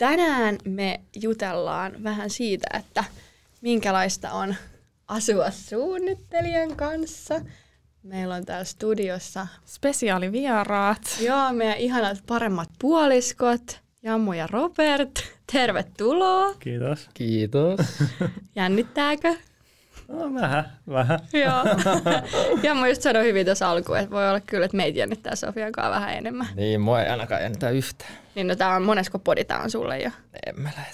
Tänään me jutellaan vähän siitä, että minkälaista on asua suunnittelijan kanssa. Meillä on täällä studiossa Spesiaalivieraat. joo, meidän ihanat paremmat puoliskot, Jammu ja Robert. Tervetuloa. Kiitos. Kiitos. Jännittääkö? No, vähän, vähän. Joo. Jammu just sanoi hyvin tuossa alkuun, että voi olla kyllä, että meitä jännittää Sofian kanssa vähän enemmän. niin, mua ei ainakaan jännitä yhtään. Niin no tää on monesko podi tää on sulle jo. En mä lähde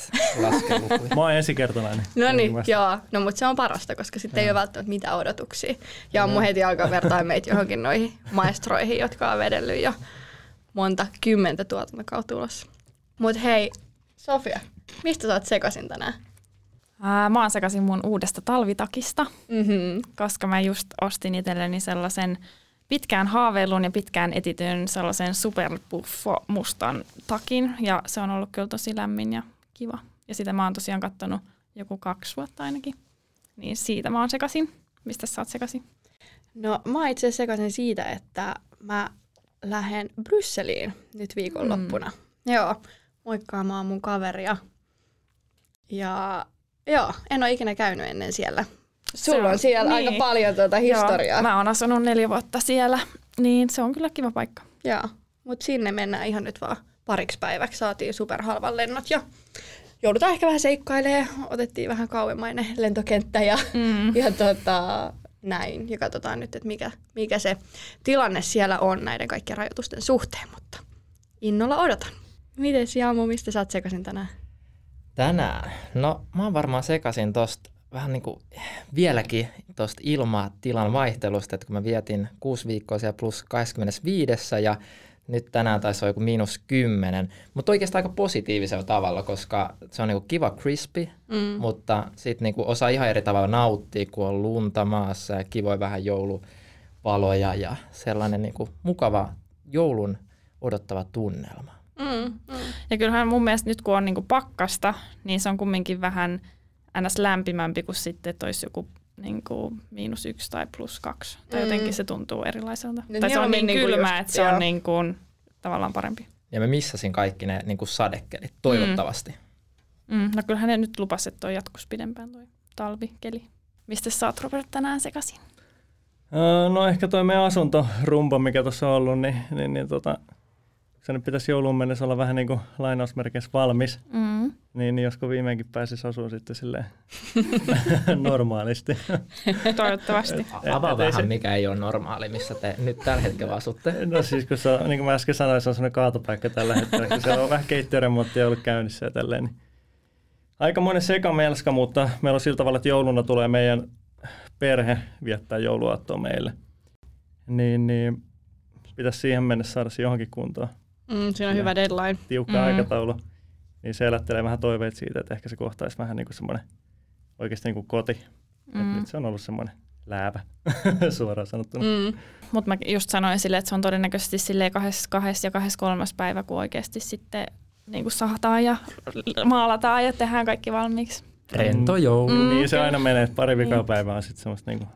laske lukuja. Mä oon ensikertalainen. No niin, Vasta- joo. No mutta se on parasta, koska sitten ei ole välttämättä mitään odotuksia. Ja mun heti alkaa vertaa meitä johonkin noihin maestroihin, jotka on vedellyt jo monta kymmentä tuotantokautta ulos. Mut hei, Sofia, mistä sä oot sekasin tänään? Ää, mä oon sekaisin mun uudesta talvitakista, Mm-hmm. koska mä just ostin itselleni sellaisen pitkään haaveilun ja pitkään etityn sellaisen superbuffo mustan takin. Ja se on ollut kyllä tosi lämmin ja kiva. Ja sitä mä oon tosiaan kattonut joku kaksi vuotta ainakin. Niin siitä mä oon sekasin. Mistä sä oot sekasin? No mä itse asiassa sekasin siitä, että mä lähden Brysseliin nyt viikonloppuna. Mm. Joo, moikkaamaan mun kaveria. Ja joo, en ole ikinä käynyt ennen siellä. Sulla on, on- siellä niin. aika paljon tuota historiaa. Joo, mä oon asunut neljä vuotta siellä, niin se on kyllä kiva paikka. Joo, mutta sinne mennään ihan nyt vaan pariksi päiväksi. Saatiin superhalvan lennot ja joudutaan ehkä vähän seikkailemaan. Otettiin vähän kauemmainen lentokenttä ja, Mm. ja tota, näin. Ja katsotaan nyt, että mikä, mikä se tilanne siellä on näiden kaikkien rajoitusten suhteen, mutta innolla odotan. Mites Jaamu, mistä sä oot sekaisin tänään? Tänään. No, mä oon varmaan sekasin tosta vähän niin kuin vieläkin tosta ilmatilan vaihtelusta, että kun mä vietin kuusi viikkoa siellä plus 25 ja nyt tänään taisi olla joku miinus 10, mutta oikeastaan aika positiivisella tavalla, koska se on niin kuin kiva crispy, Mm. mutta sitten niinku osaa ihan eri tavalla nauttia, kun on lunta maassa ja kivoja vähän jouluvaloja ja sellainen niinku mukava joulun odottava tunnelma. Mm, mm. Ja kyllähän mun mielestä nyt kun on niinku pakkasta, niin se on kumminkin vähän ns. lämpimämpi kuin sitten, että olisi joku niinku miinus yksi tai plus kaksi. Tai Mm. jotenkin se tuntuu erilaiselta. Nyt tai se on niin niinku kylmä, just- että se joo. on niinku tavallaan parempi. Ja mä missasin kaikki ne niinku sadekelit, toivottavasti. Mm. No kyllähän ne nyt lupas, että toi jatkus pidempään toi talvikeli. Mistä sä oot Robert tänään sekaisin? Öö, No ehkä toi meidän asuntorumba, mikä tuossa on ollut, niin, niin, niin tota, se nyt pitäisi jouluun mennessä olla vähän niin kuin lainausmerkeissä valmis. Mm. Niin, niin josko viimeinkin pääsisi asumaan sitten silleen normaalisti. Toivottavasti. Avaa et vähän, se- mikä ei ole normaali, missä te nyt tällä hetkellä asutte. No siis kun se on, niin kuin mä äsken sanoin, se on sellainen kaatopaikka tällä hetkellä, kun siellä on vähän keittiöremonttia ollut käynnissä ja tälleen. Niin. Aika monen sekamelska, mutta meillä on sillä tavalla, että jouluna tulee meidän perhe viettää jouluaattoa meille. Niin, niin pitäisi siihen mennessä saada se johonkin kuntoon. Mm, siinä on hyvä deadline. Tiukka Mm. mm. aikataulu. Niin se elättelee vähän toiveet siitä, että ehkä se kohtaisi vähän niin kuin semmoinen oikeasti niin kuin koti. Mm. Mm. Nyt se on ollut semmoinen läävä, suoraan sanottuna. Mm. Mm. Mutta mä just sanoin sille, että se on todennäköisesti silleen kahdessa, kahdessa ja kahdessa kolmas päivä, kun oikeasti sitten niin kuin sahtaa ja maalataan ja tehdään kaikki valmiiksi. Rento joulu. Mm, niin se aina menee, että pari vikaa Niin. päivää on sitten semmoista niin kuin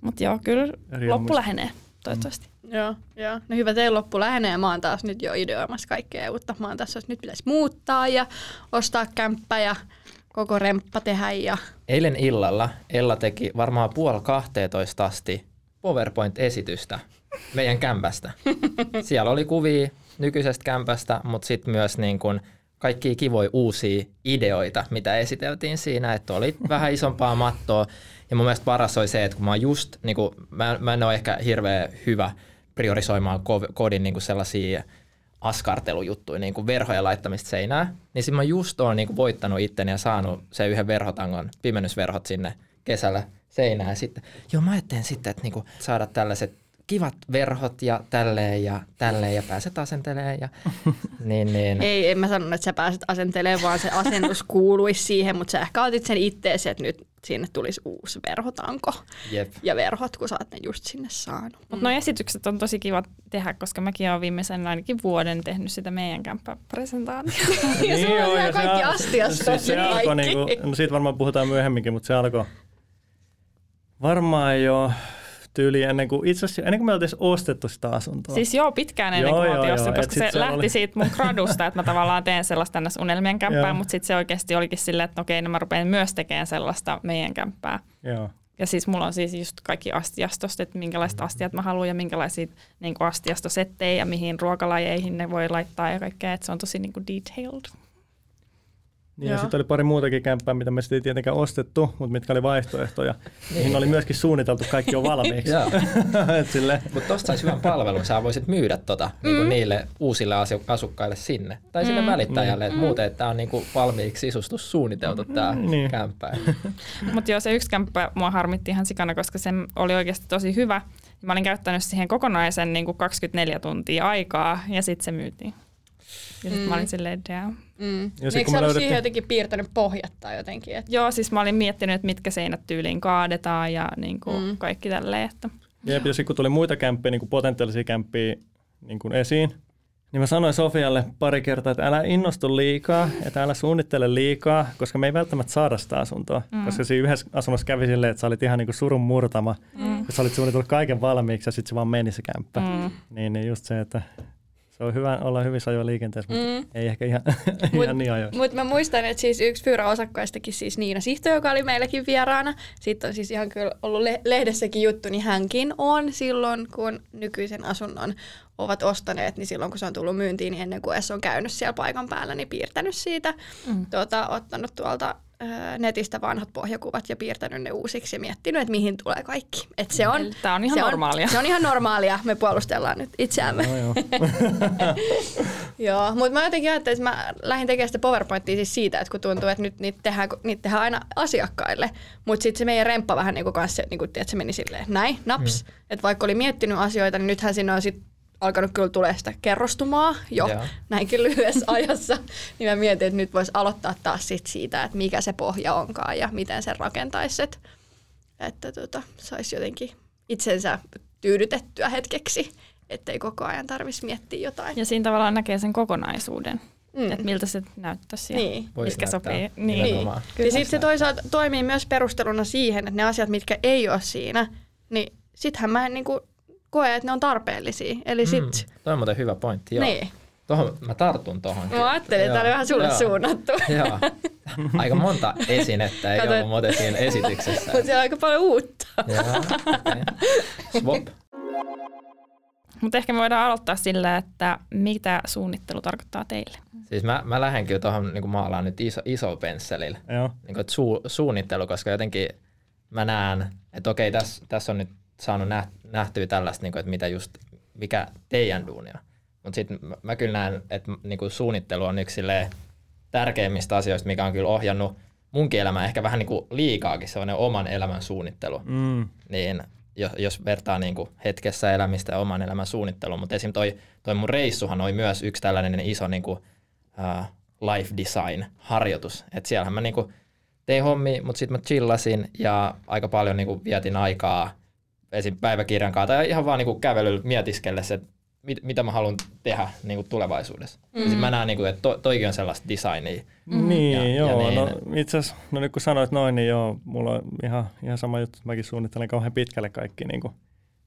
Mutta joo, kyllä loppu lähenee toivottavasti. Joo, joo. No hyvä, teillä loppu lähenee ja mä oon taas nyt jo ideoimassa kaikkea uutta. Mä oon tässä, että nyt pitäisi muuttaa ja ostaa kämppä ja koko remppa tehdä ja Eilen illalla Ella teki varmaan puoli 12 asti PowerPoint-esitystä meidän kämpästä. Siellä oli kuvia nykyisestä kämpästä, mutta sitten myös niin kun kaikkia kivoja uusia ideoita, mitä esiteltiin siinä, että oli vähän isompaa mattoa. Ja mun mielestä paras oli se, että kun mä oon just, niin kun, mä, mä en ole ehkä hirveän hyvä priorisoimaan ko- kodin niin sellaisia askartelujuttuja, niin kuin verhojen laittamista seinään, niin sitten mä just oon niin kuin voittanut itteni ja saanut sen yhden verhotangon, pimennysverhot sinne kesällä seinään. Sitten, joo mä ajattelin sitten, että niin kuin saada tällaiset kivat verhot ja tälleen ja tälleen ja pääset asentelemaan. Ja, niin, niin. Ei, en mä sanonut, että sä pääset asentelemaan, vaan se asennus kuuluisi siihen, mutta sä ehkä otit sen itteesi, että nyt sinne tulisi uusi verhotanko Jep. ja verhot, kun sä oot ne just sinne saanut. Mutta nuo esitykset on tosi kiva tehdä, koska mäkin olen viimeisen ainakin vuoden tehnyt sitä meidän kämppäpresentaatiota. Ja sulla on kaikki al- astiasta Siis se alkoi, kaikki. niinku, no siitä varmaan puhutaan myöhemminkin, mutta se alkoi varmaan jo tyyli ennen kuin, itse asiassa ennen kuin me oltiin ostettu sitä asuntoa. Siis joo, pitkään ennen Joo, kuin joo, joo, et koska se lähti oli- siitä mun gradusta, että mä tavallaan teen sellaista ns. unelmien kämppää, Joo. mutta sitten se oikeasti olikin silleen, että okei, no mä rupean myös tekemään sellaista meidän kämppää. Joo. Ja siis mulla on siis just kaikki astiastosta, että minkälaiset astiat mä haluan ja minkälaisia niin astiastosettejä ja mihin ruokalajeihin ne voi laittaa ja kaikkea, että se on tosi niin kuin detailed. Niin ja sitten oli pari muutakin kämppää, mitä me sitten ei tietenkään ostettu, mutta mitkä oli vaihtoehtoja. Niihin oli myöskin suunniteltu kaikki jo valmiiksi. Mutta tosta saisi hyvän palvelun. Sä voisit myydä tota mm. niinku niille uusille asu- asukkaille sinne. Tai sille Mm. välittäjälle. Mm. Muuten, että tämä on niinku valmiiksi sisustus suunniteltu tämä Niin. kämppä. Mutta joo, se yksi kämppä mua harmitti ihan sikana, koska se oli oikeasti tosi hyvä. Mä olin käyttänyt siihen kokonaisen niin kuin 24 tuntia aikaa ja sitten se myytiin. Ja sitten Mm. mä olin silleen, damn. Mm. Ja sit Eikö kun sä löydettiin- siihen jotenkin piirtänyt pohjat tai jotenkin? Että... Joo, siis mä olin miettinyt, että mitkä seinät tyyliin kaadetaan ja niin kuin Mm. kaikki tälleen. Että. Jep, ja sitten kun tuli muita kämppiä, niin kuin potentiaalisia kämppiä niin kuin esiin, niin mä sanoin Sofialle pari kertaa, että älä innostu liikaa, että älä suunnittele liikaa, koska me ei välttämättä saada sitä asuntoa. Mm. Koska siinä yhdessä asunnossa kävi silleen, että sä olit ihan niin kuin surun murtama, mm. että sä olit suunnitellut kaiken valmiiksi ja sitten se vaan meni se kämppä. Mm. Niin, niin just se, että se on hyvä olla hyvissä ajoin liikenteessä, mutta Mm. ei ehkä ihan, Mut- ihan niin ajoin. Mutta mä muistan, että siis yksi Fyra-osakkaistakin, siis Niina Sihto, joka oli meilläkin vieraana, sitten on siis ihan kyllä ollut le- lehdessäkin juttu, niin hänkin on silloin, kun nykyisen asunnon ovat ostaneet, niin silloin kun se on tullut myyntiin, niin ennen kuin edes on käynyt siellä paikan päällä, niin piirtänyt siitä, Mm. tuota, ottanut tuolta netistä vanhat pohjakuvat ja piirtänyt ne uusiksi ja miettinyt, että mihin tulee kaikki. Et se on, Tämä on ihan se normaalia. On, se on ihan normaalia, me puolustellaan nyt itseämme. No, joo. Joo, mutta mä jotenkin ajattelin, että mä lähdin tekemään sitä PowerPointia siis siitä, että kun tuntuu, että nyt niitä tehdään, niitä tehdään aina asiakkaille, mutta sitten se meidän remppa vähän niin kuin kanssa, niin kuin, tiedät, se meni silleen näin, naps, mm. että vaikka oli miettinyt asioita, niin nythän sinne on sit alkanut kyllä tulee sitä kerrostumaa jo Joo. näinkin lyhyessä ajassa, niin mä mietin, että nyt voisi aloittaa taas sit siitä, että mikä se pohja onkaan ja miten sen rakentaisi, että, että tota, saisi jotenkin itsensä tyydytettyä hetkeksi, ettei koko ajan tarvitsisi miettiä jotain. Ja siinä tavallaan näkee sen kokonaisuuden, Mm. että miltä se näyttäisi ja Niin. Voisi mitkä sopii. Niin. nimenomaan. Ja sitten se toisaalta toimii myös perusteluna siihen, että ne asiat, mitkä ei ole siinä, niin sittenhän mä en niinku koe, että ne on tarpeellisia. Eli sit, Mm, toi on muuten hyvä pointti. Joo. niin. Tohon, mä tartun tohon. Mä ajattelin, että tämä oli vähän sulle Joo. suunnattu. Joo. Aika monta esinettä ei Kato, ollut muuten siinä esityksessä. Mutta siellä on aika paljon uutta. Joo, okay. Swap. Mutta ehkä me voidaan aloittaa sillä, että mitä suunnittelu tarkoittaa teille. Siis mä, mä lähden kyllä tuohon niin maalaan nyt iso, iso pensselillä. joo. Niin kuin, su, suunnittelu, koska jotenkin mä näen, että okei, tässä täs on nyt saanut näht, nähtyä tällaista, niin kuin, että mitä just, mikä teidän duuni on. Mutta sitten mä, mä kyllä näen, että niin kuin suunnittelu on yksi tärkeimmistä asioista, mikä on kyllä ohjannut munkin elämää ehkä vähän niin kuin liikaakin, sellainen oman elämän suunnittelu. Mm. Niin jos, jos vertaa niin kuin hetkessä elämistä ja oman elämän suunnitteluun, mutta esim. Toi, toi mun reissuhan oli myös yksi tällainen iso niin kuin, uh, life design harjoitus. Et siellähän mä niin kuin tein hommi, mutta sitten mä chillasin ja aika paljon niin kuin vietin aikaa esim. päiväkirjan kanssa tai ihan vaan niin kuin kävelyllä mietiskellessä, että mit, mitä mä haluan tehdä niin kuin tulevaisuudessa. Mm. Ja sit mä näen, niin kuin, että to, toikin on sellaista designia. Niin, Ja- ja joo. niin. No, itse asiassa, no nyt kun sanoit noin, niin joo, mulla on ihan, ihan sama juttu, että mäkin suunnittelen kauhean pitkälle kaikki niin kuin,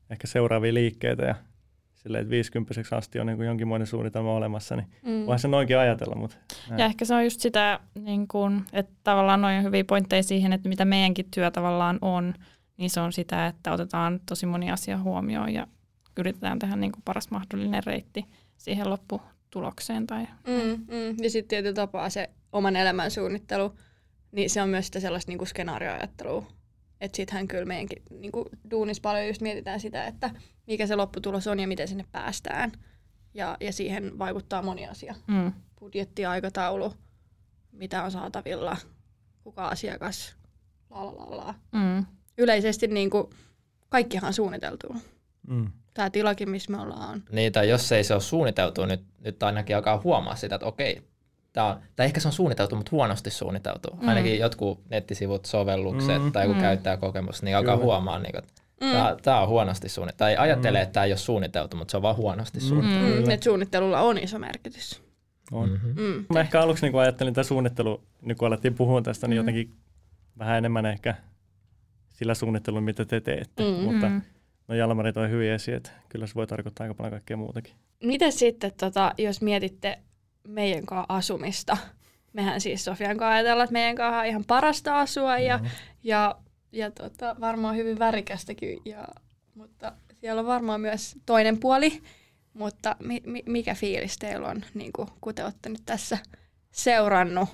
ehkä seuraavia liikkeitä ja silleen, että 50 asti on niin kuin jonkinmoinen suunnitelma olemassa, niin Mm. voihan se noinkin ajatella, mutta näin. Ja ehkä se on just sitä, niin kun, että tavallaan noin on hyviä pointteja siihen, että mitä meidänkin työ tavallaan on, niin se on sitä, että otetaan tosi moni asia huomioon ja yritetään tehdä niin kuin paras mahdollinen reitti siihen lopputulokseen. Tai, Mm, mm. Ja sitten tietyllä tapaa se oman elämän suunnittelu, niin se on myös sitä sellaista niinku skenaarioajattelua. Että sittenhän kyllä meidänkin niinku duunissa paljon just mietitään sitä, että mikä se lopputulos on ja miten sinne päästään. Ja, ja siihen vaikuttaa moni asia. mm. Budjetti, aikataulu, mitä on saatavilla, kuka asiakas, la la la la. Mm. Yleisesti niinku kaikkihan on suunniteltua. Mm. tämä tilakin, missä me ollaan. Niin, tai jos ei se ole suunniteltu, nyt, nyt ainakin alkaa huomaa sitä, että okei, tää on, tai ehkä se on suunniteltu, mutta huonosti suunniteltu. Mm. Ainakin jotkut nettisivut, sovellukset Mm. tai joku Mm. käyttäjäkokemus, niin alkaa Kyllä. huomaa, niin kuin, että Mm. tämä on huonosti suunniteltu. Tai ajattelee, että tämä ei ole suunniteltu, mutta se on vaan huonosti suunniteltu. Mm. Kyllä. Että suunnittelulla on iso merkitys. On. Mm-hmm. Mm. Mä ehkä aluksi niin kun ajattelin tätä suunnittelu, niin kun alettiin puhua tästä, niin Mm. jotenkin vähän enemmän ehkä sillä suunnittelulla, mitä te teette. Mm. Mutta no Jalmari toi hyvin esiin, että kyllä se voi tarkoittaa aika paljon kaikkea muutakin. Miten sitten, tota, jos mietitte meidän kanssa asumista? Mehän siis Sofian kanssa ajatellaan, että meidän kanssa on ihan parasta asua ja, Mm. ja, ja tota, varmaan hyvin värikästäkin, ja, mutta siellä on varmaan myös toinen puoli. Mutta mi, mi, mikä fiilis teillä on, niin kuin, kun te olette nyt tässä seurannut?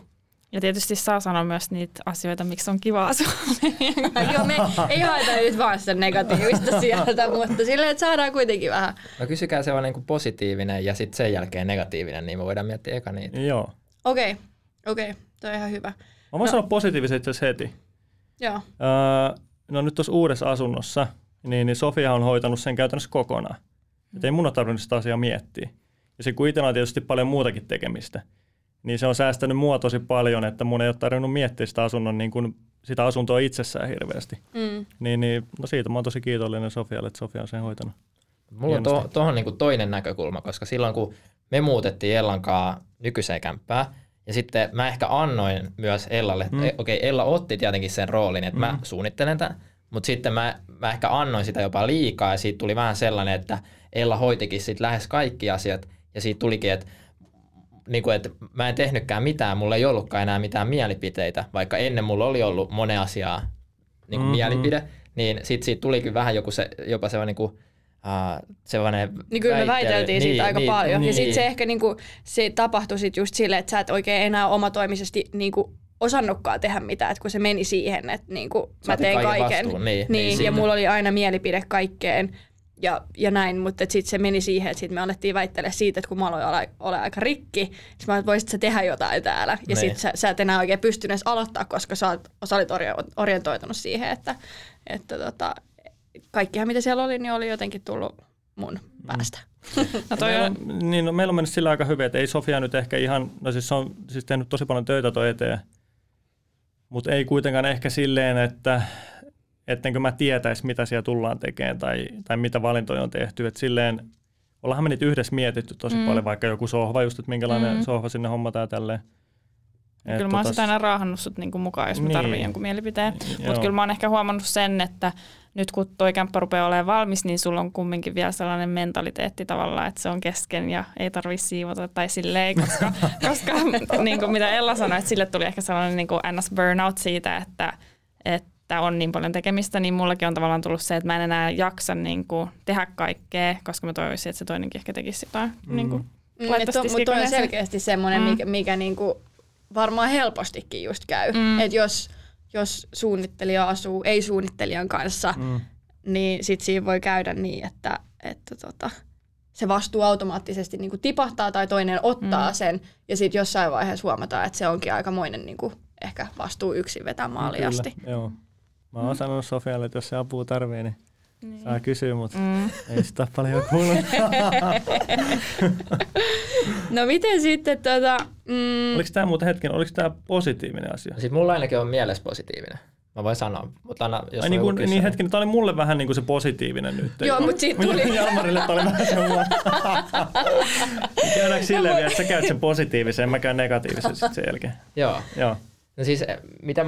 Ja tietysti saa sanoa myös niitä asioita, miksi on kiva asua. Joo, me ei haeta nyt vaan sitä negatiivista sieltä, mutta silleen, että saadaan kuitenkin vähän. No kysykää se on niin kuin positiivinen ja sitten sen jälkeen negatiivinen, niin me voidaan miettiä eka niitä. Joo. Okei, okay, okei, okay, toi on ihan hyvä. Mä voin No. sanoa positiivisen itse asiassa heti. Joo. Öö, no nyt tuossa uudessa asunnossa, niin, niin Sofia on hoitanut sen käytännössä kokonaan. Et ei mun ole tarvinnut sitä asiaa miettiä. Ja se kun itsellä on tietysti paljon muutakin tekemistä, niin se on säästänyt mua tosi paljon, että mun ei ole tarvinnut miettiä sitä asunnon niin kuin sitä asuntoa itsessään hirveästi. Mm. Niin, niin no siitä mä oon tosi kiitollinen Sofialle, että Sofia on sen hoitanut. Mulla on Hienosti. to, niinku toinen näkökulma, koska silloin kun me muutettiin Ellankaa nykyiseen kämppään, ja sitten mä ehkä annoin myös Ellalle, Mm. mm. okei okay, Ella otti tietenkin sen roolin, että mm. mä suunnittelen tämän, mutta sitten mä, mä ehkä annoin sitä jopa liikaa, ja siitä tuli vähän sellainen, että Ella hoitikin sitten lähes kaikki asiat, ja siitä tulikin, että niin kuin, että mä en tehnytkään mitään, mulla ei ollutkaan enää mitään mielipiteitä, vaikka ennen mulla oli ollut monen asiaa niin kuin Mhm. mm-hmm. mielipide, niin sitten siitä tulikin vähän joku se, jopa sellainen niin kuin, uh, sellainen Niin kyllä me väittely. väiteltiin siitä aika paljon. niin. Ja sitten se ehkä niinku, se tapahtui sit just silleen, että sä et oikein enää omatoimisesti niinku osannutkaan tehdä mitään, että kun se meni siihen, että niinku, mä teen kaiken kaiken. vastuun, niin, niin, niin ja mulla oli aina mielipide kaikkeen ja, ja näin, mutta sitten se meni siihen, että sit me alettiin väittele siitä, että kun mä aloin olla, olla aika rikki, niin mä että voisit sä tehdä jotain täällä. Ja Niin. sitten sä, sä et enää oikein pystynyt edes aloittaa, koska sä, oot, sä olit ori- orientoitunut siihen, että, että tota, kaikkihan mitä siellä oli, niin oli jotenkin tullut mun päästä. No toi meillä, on, on, niin, no, meillä on mennyt sillä aika hyvin, että ei Sofia nyt ehkä ihan, no siis se on siis tehnyt tosi paljon töitä toi eteen, mutta ei kuitenkaan ehkä silleen, että ettenkö mä tietäisi, mitä siellä tullaan tekemään tai, tai mitä valintoja on tehty. Et silleen, ollaanhan me niitä yhdessä mietitty tosi Mm. paljon, vaikka joku sohva just, että minkälainen Mm. sohva sinne hommataan tälleen. Et kyllä mä oon tota- sitä aina raahannut sut niinku mukaan, jos mä Niin. tarvitsen jonkun mielipiteen. Joo. Mutta kyllä mä oon ehkä huomannut sen, että nyt kun toi kämppä rupeaa olemaan valmis, niin sulla on kumminkin vielä sellainen mentaliteetti tavallaan, että se on kesken ja ei tarvi siivota tai silleen, koska, koska niin kuin mitä Ella sanoi, että sille tuli ehkä sellainen niin kuin ns. burnout siitä, että, että on niin paljon tekemistä, niin mullakin on tavallaan tullut se, että mä en enää jaksa niin kuin tehdä kaikkea, koska mä toivoisin, että se toinenkin ehkä tekisi jotain Mm. niin kuin Mm, laittaisi et to- Mutta toi on selkeästi semmoinen, Mm. mikä, mikä niinku varmaan helpostikin just käy. Mm. Että jos, jos suunnittelija asuu ei-suunnittelijan kanssa, mm. Niin sit siinä voi käydä niin, että, että tota, se vastuu automaattisesti niinku tipahtaa tai toinen ottaa Mm. sen. Ja sitten jossain vaiheessa huomataan, että se onkin aikamoinen niinku, ehkä vastuu yksin vetää maaliin asti. Kyllä, joo. Mä oon sanonut Sofialle, että jos se apua tarvii, niin Niin. saa kysyä, mutta Mm. ei sitä paljon kuulu. No miten sitten tota... Mm, oliko tämä muuten hetken, oliko tämä positiivinen asia? Siis mulla ainakin on mielessä positiivinen. Mä voin sanoa, mutta anna, jos Ai niin, kuin, niin hetken, tämä oli mulle vähän niin kuin se positiivinen nyt. Joo, mut siitä tuli- Jalmarille tämä oli vähän se huono. Käydäänkö silleen vielä, että sä käyt sen positiivisen, mä käyn negatiivisen sitten sen jälkeen. Joo. Joo. No siis eh, mitä,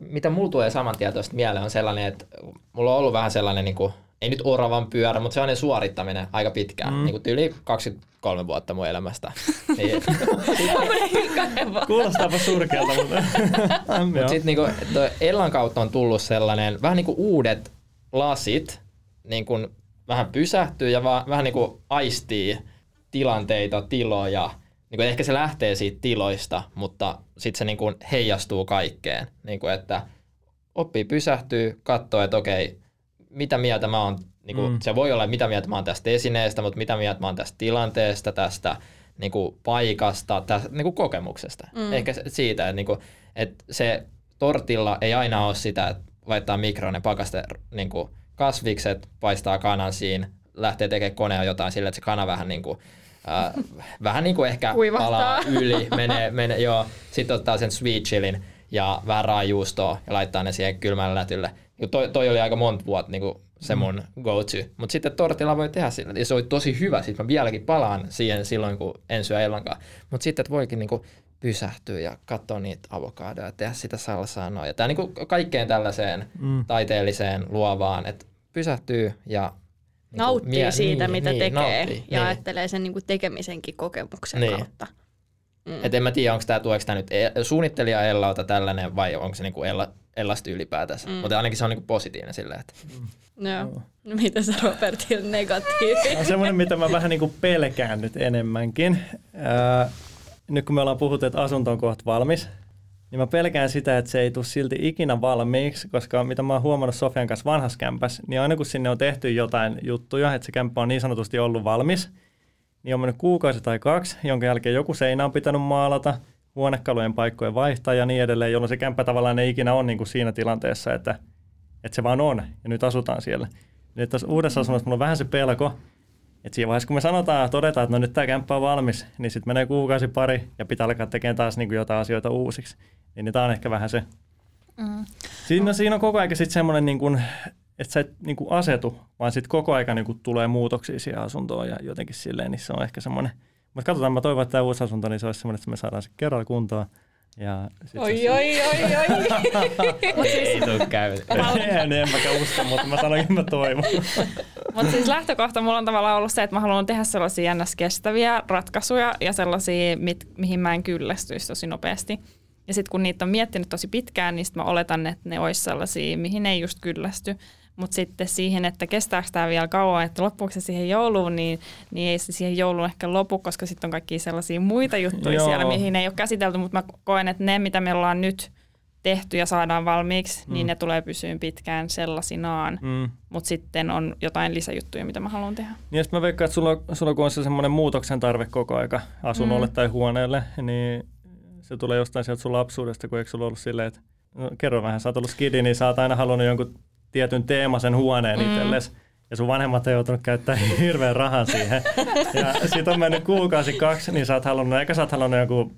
mitä mulla tulee saman tien tuosta mieleen on sellainen, että mulla on ollut vähän sellainen, niin kuin, ei nyt oravan pyörä, mutta sellainen suorittaminen aika pitkään, Mm. niin kuin yli 23 vuotta mun elämästä. niin, Kuulostaapa surkealta, mutta... Mutta sitten toi Ellan kautta on tullut sellainen, vähän niin kuin uudet lasit, niin kuin vähän pysähtyy ja va, vähän niin kuin aistii tilanteita, tiloja. Niin kuin ehkä se lähtee siitä tiloista, mutta sitten se niin kuin heijastuu kaikkeen. Niin kuin, että oppii pysähtyy, katsoo, että okei, mitä mieltä mä oon, niin kuin, Mm. se voi olla mitä mieltä mä oon tästä esineestä, mutta mitä mieltä mä oon tästä tilanteesta, tästä niin kuin paikasta, tästä niin kuin kokemuksesta. Mm. Ehkä se- siitä, että, niin kuin, että se tortilla ei aina ole sitä, että laittaa mikroon ne pakaste niin kuin kasvikset, paistaa kanan siinä, lähtee tekemään konea jotain sillä, että se kana vähän niin kuin, äh, vähän niin kuin ehkä Kuivahtaa. palaa yli, menee, menee, joo. Sitten ottaa sen sweet chillin ja vähän raajuustoa ja laittaa ne siihen kylmälle lätylle. Toi, toi oli aika monta vuotta niin kuin se mun go-to. Mutta sitten tortilla voi tehdä sillä. Ja se oli tosi hyvä. Sitten mä vieläkin palaan siihen silloin, kun en syö illankaan. Mutta sitten että voikin niin kuin pysähtyä ja katsoa niitä avokadoja ja tehdä sitä salsaa noin. Ja tää niin kuin kaikkeen tällaiseen Mm. taiteelliseen luovaan, että pysähtyy ja niin kuin Nauttii mie- siitä, niin, mitä niin, tekee nauttii, ja niin. ajattelee sen niinku tekemisenkin kokemuksen Niin. kautta. Mm. Et en mä tiedä, onko tämä tueksi tämä nyt e- suunnittelija Ellalta tällainen vai onko se niinku Ella, Ellasta ylipäätänsä. Mm. Mutta ainakin se on niinku positiivinen silleen, että Joo. No mitä sä Robertille negatiivi? on semmoinen, mitä mä vähän niin kuin pelkään nyt enemmänkin. Ää, nyt kun me ollaan puhuttu, että asunto on kohta valmis, niin mä pelkään sitä, että se ei tule silti ikinä valmiiksi, koska mitä mä oon huomannut Sofian kanssa vanhassa kämpässä, niin aina kun sinne on tehty jotain juttuja, että se kämppä on niin sanotusti ollut valmis, niin on mennyt kuukausi tai kaksi, jonka jälkeen joku seinä on pitänyt maalata, huonekalujen paikkojen vaihtaa ja niin edelleen, jolloin se kämppä tavallaan ei ikinä ole niin kuin siinä tilanteessa, että, että se vaan on ja nyt asutaan siellä. Nyt tässä uudessa asunnossa mulla on vähän se pelko, että siinä vaiheessa, kun me sanotaan, todetaan, että no nyt tämä kämppä on valmis, niin sitten menee kuukausi pari ja pitää alkaa tekemään taas niin kuin jotain asioita uusiksi. Niin, niin tämä on ehkä vähän se. Mm. Siinä, siinä on koko ajan sitten semmoinen, niin kuin, että sä et niin kuin asetu, vaan sitten koko ajan niin kuin tulee muutoksia siihen asuntoon ja jotenkin silleen, niin se on ehkä semmoinen. Mutta katsotaan, mä toivon, että tämä uusi asunto, niin se olisi semmoinen, että me saadaan se kerralla kuntoon. Ja sit Oi, se, oi, oi, oi. ei tule käy. en, en mäkään usko, mutta mä sanoin, että mä toivon. Mutta siis lähtökohta mulla on tavallaan ollut se, että mä haluan tehdä sellaisia ns. kestäviä ratkaisuja ja sellaisia, mit, mihin mä en kyllästyisi tosi nopeasti. Ja sitten kun niitä on miettinyt tosi pitkään, niin sit mä oletan, että ne olisi sellaisia, mihin ei just kyllästy. Mutta sitten siihen, että kestääkö tämä vielä kauan, että loppuuko se siihen jouluun, niin, niin ei se siihen jouluun ehkä lopu, koska sitten on kaikki sellaisia muita juttuja Joo. siellä, mihin ei ole käsitelty. Mutta mä koen, että ne, mitä me ollaan nyt tehty ja saadaan valmiiksi, mm. niin ne tulee pysyyn pitkään sellaisinaan. Mm. Mutta sitten on jotain lisäjuttuja, mitä mä haluan tehdä. Niin sitten mä veikkaan, että sulla, sulla kun on se semmoinen muutoksen tarve koko aika asunnolle mm. tai huoneelle, niin se tulee jostain sieltä sun lapsuudesta, kun eikö sulla ollut silleen, että no, kerro vähän, sä oot ollut skidi, niin sä oot aina halunnut jonkun tietyn teemasen huoneen mm. itsellesi. Ja sun vanhemmat on joutunut käyttämään hirveän rahan siihen. Ja sit on mennyt kuukausi kaksi, niin sä oot halunnut, eikä sä oot halunnut joku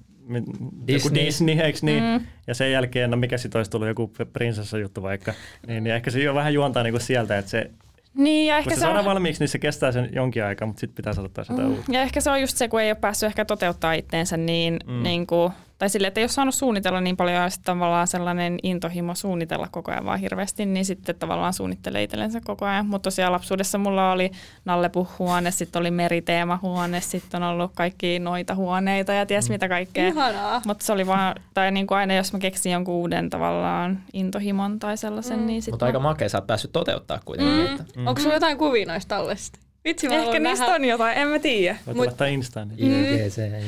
Disney, joku Disney eikö niin? Mm. Ja sen jälkeen, no mikä sit olisi tullut joku prinsessa juttu vaikka, niin, niin ehkä se jo vähän juontaa niinku sieltä, että se Niin, ja kun ehkä se se saadaan on, valmiiksi, niin se kestää sen jonkin aikaa, mutta sitten pitää saada taas jotain uutta. ja ehkä se on just se, kun ei ole päässyt ehkä toteuttaa itteensä niin, Mm. mm. niin kuin, tai sille, että ei ole saanut suunnitella niin paljon ja sitten tavallaan sellainen intohimo suunnitella koko ajan vaan hirveästi, niin sitten tavallaan suunnittelee itsellensä koko ajan. Mutta tosiaan lapsuudessa mulla oli Nallepuhuone, sitten oli meriteemahuone, sitten on ollut kaikki noita huoneita ja ties mitä kaikkea. Ihanaa. Mutta se oli vaan, tai niin kuin aina jos mä keksin jonkun uuden tavallaan intohimon tai sellaisen, Mm. niin sitten Mutta aika makea, sä oot päässyt toteuttaa kuitenkin. Mm. Että. Mm. Onko sulla jotain kuvia noista tallesta? Vitsi, mä Ehkä niistä nähdä. on jotain, en mä tiedä. Voit Mut- laittaa Instaan. Mm.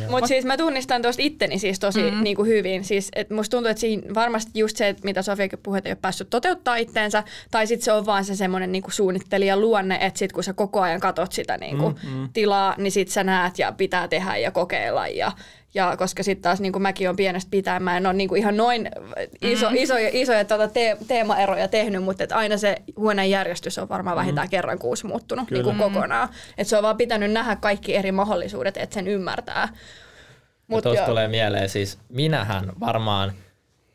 Joo. Mutta siis mä tunnistan tuosta itteni siis tosi Mm. mm. niinku hyvin. Siis, et musta tuntuu, että siinä varmasti just se, että mitä Sofiakin puhui, että ei ole päässyt toteuttaa itteensä, tai sitten se on vaan se semmoinen niinku suunnittelijan luonne, että sit kun sä koko ajan katot sitä niinku Mm, mm. tilaa, niin sit sä näet ja pitää tehdä ja kokeilla. Ja, ja koska sitten taas niinku mäkin on pienestä pitäen, mä en ole niinku ihan noin iso, mm. isoja, isoja tota te- teemaeroja tehnyt, mutta et aina se huoneen järjestys on varmaan vähintään mm. kerran kuusi muuttunut Kyllä. niinku kokonaan. Et se on vaan pitänyt nähdä kaikki eri mahdollisuudet, että sen ymmärtää. Mut tuosta tulee mieleen siis, minähän varmaan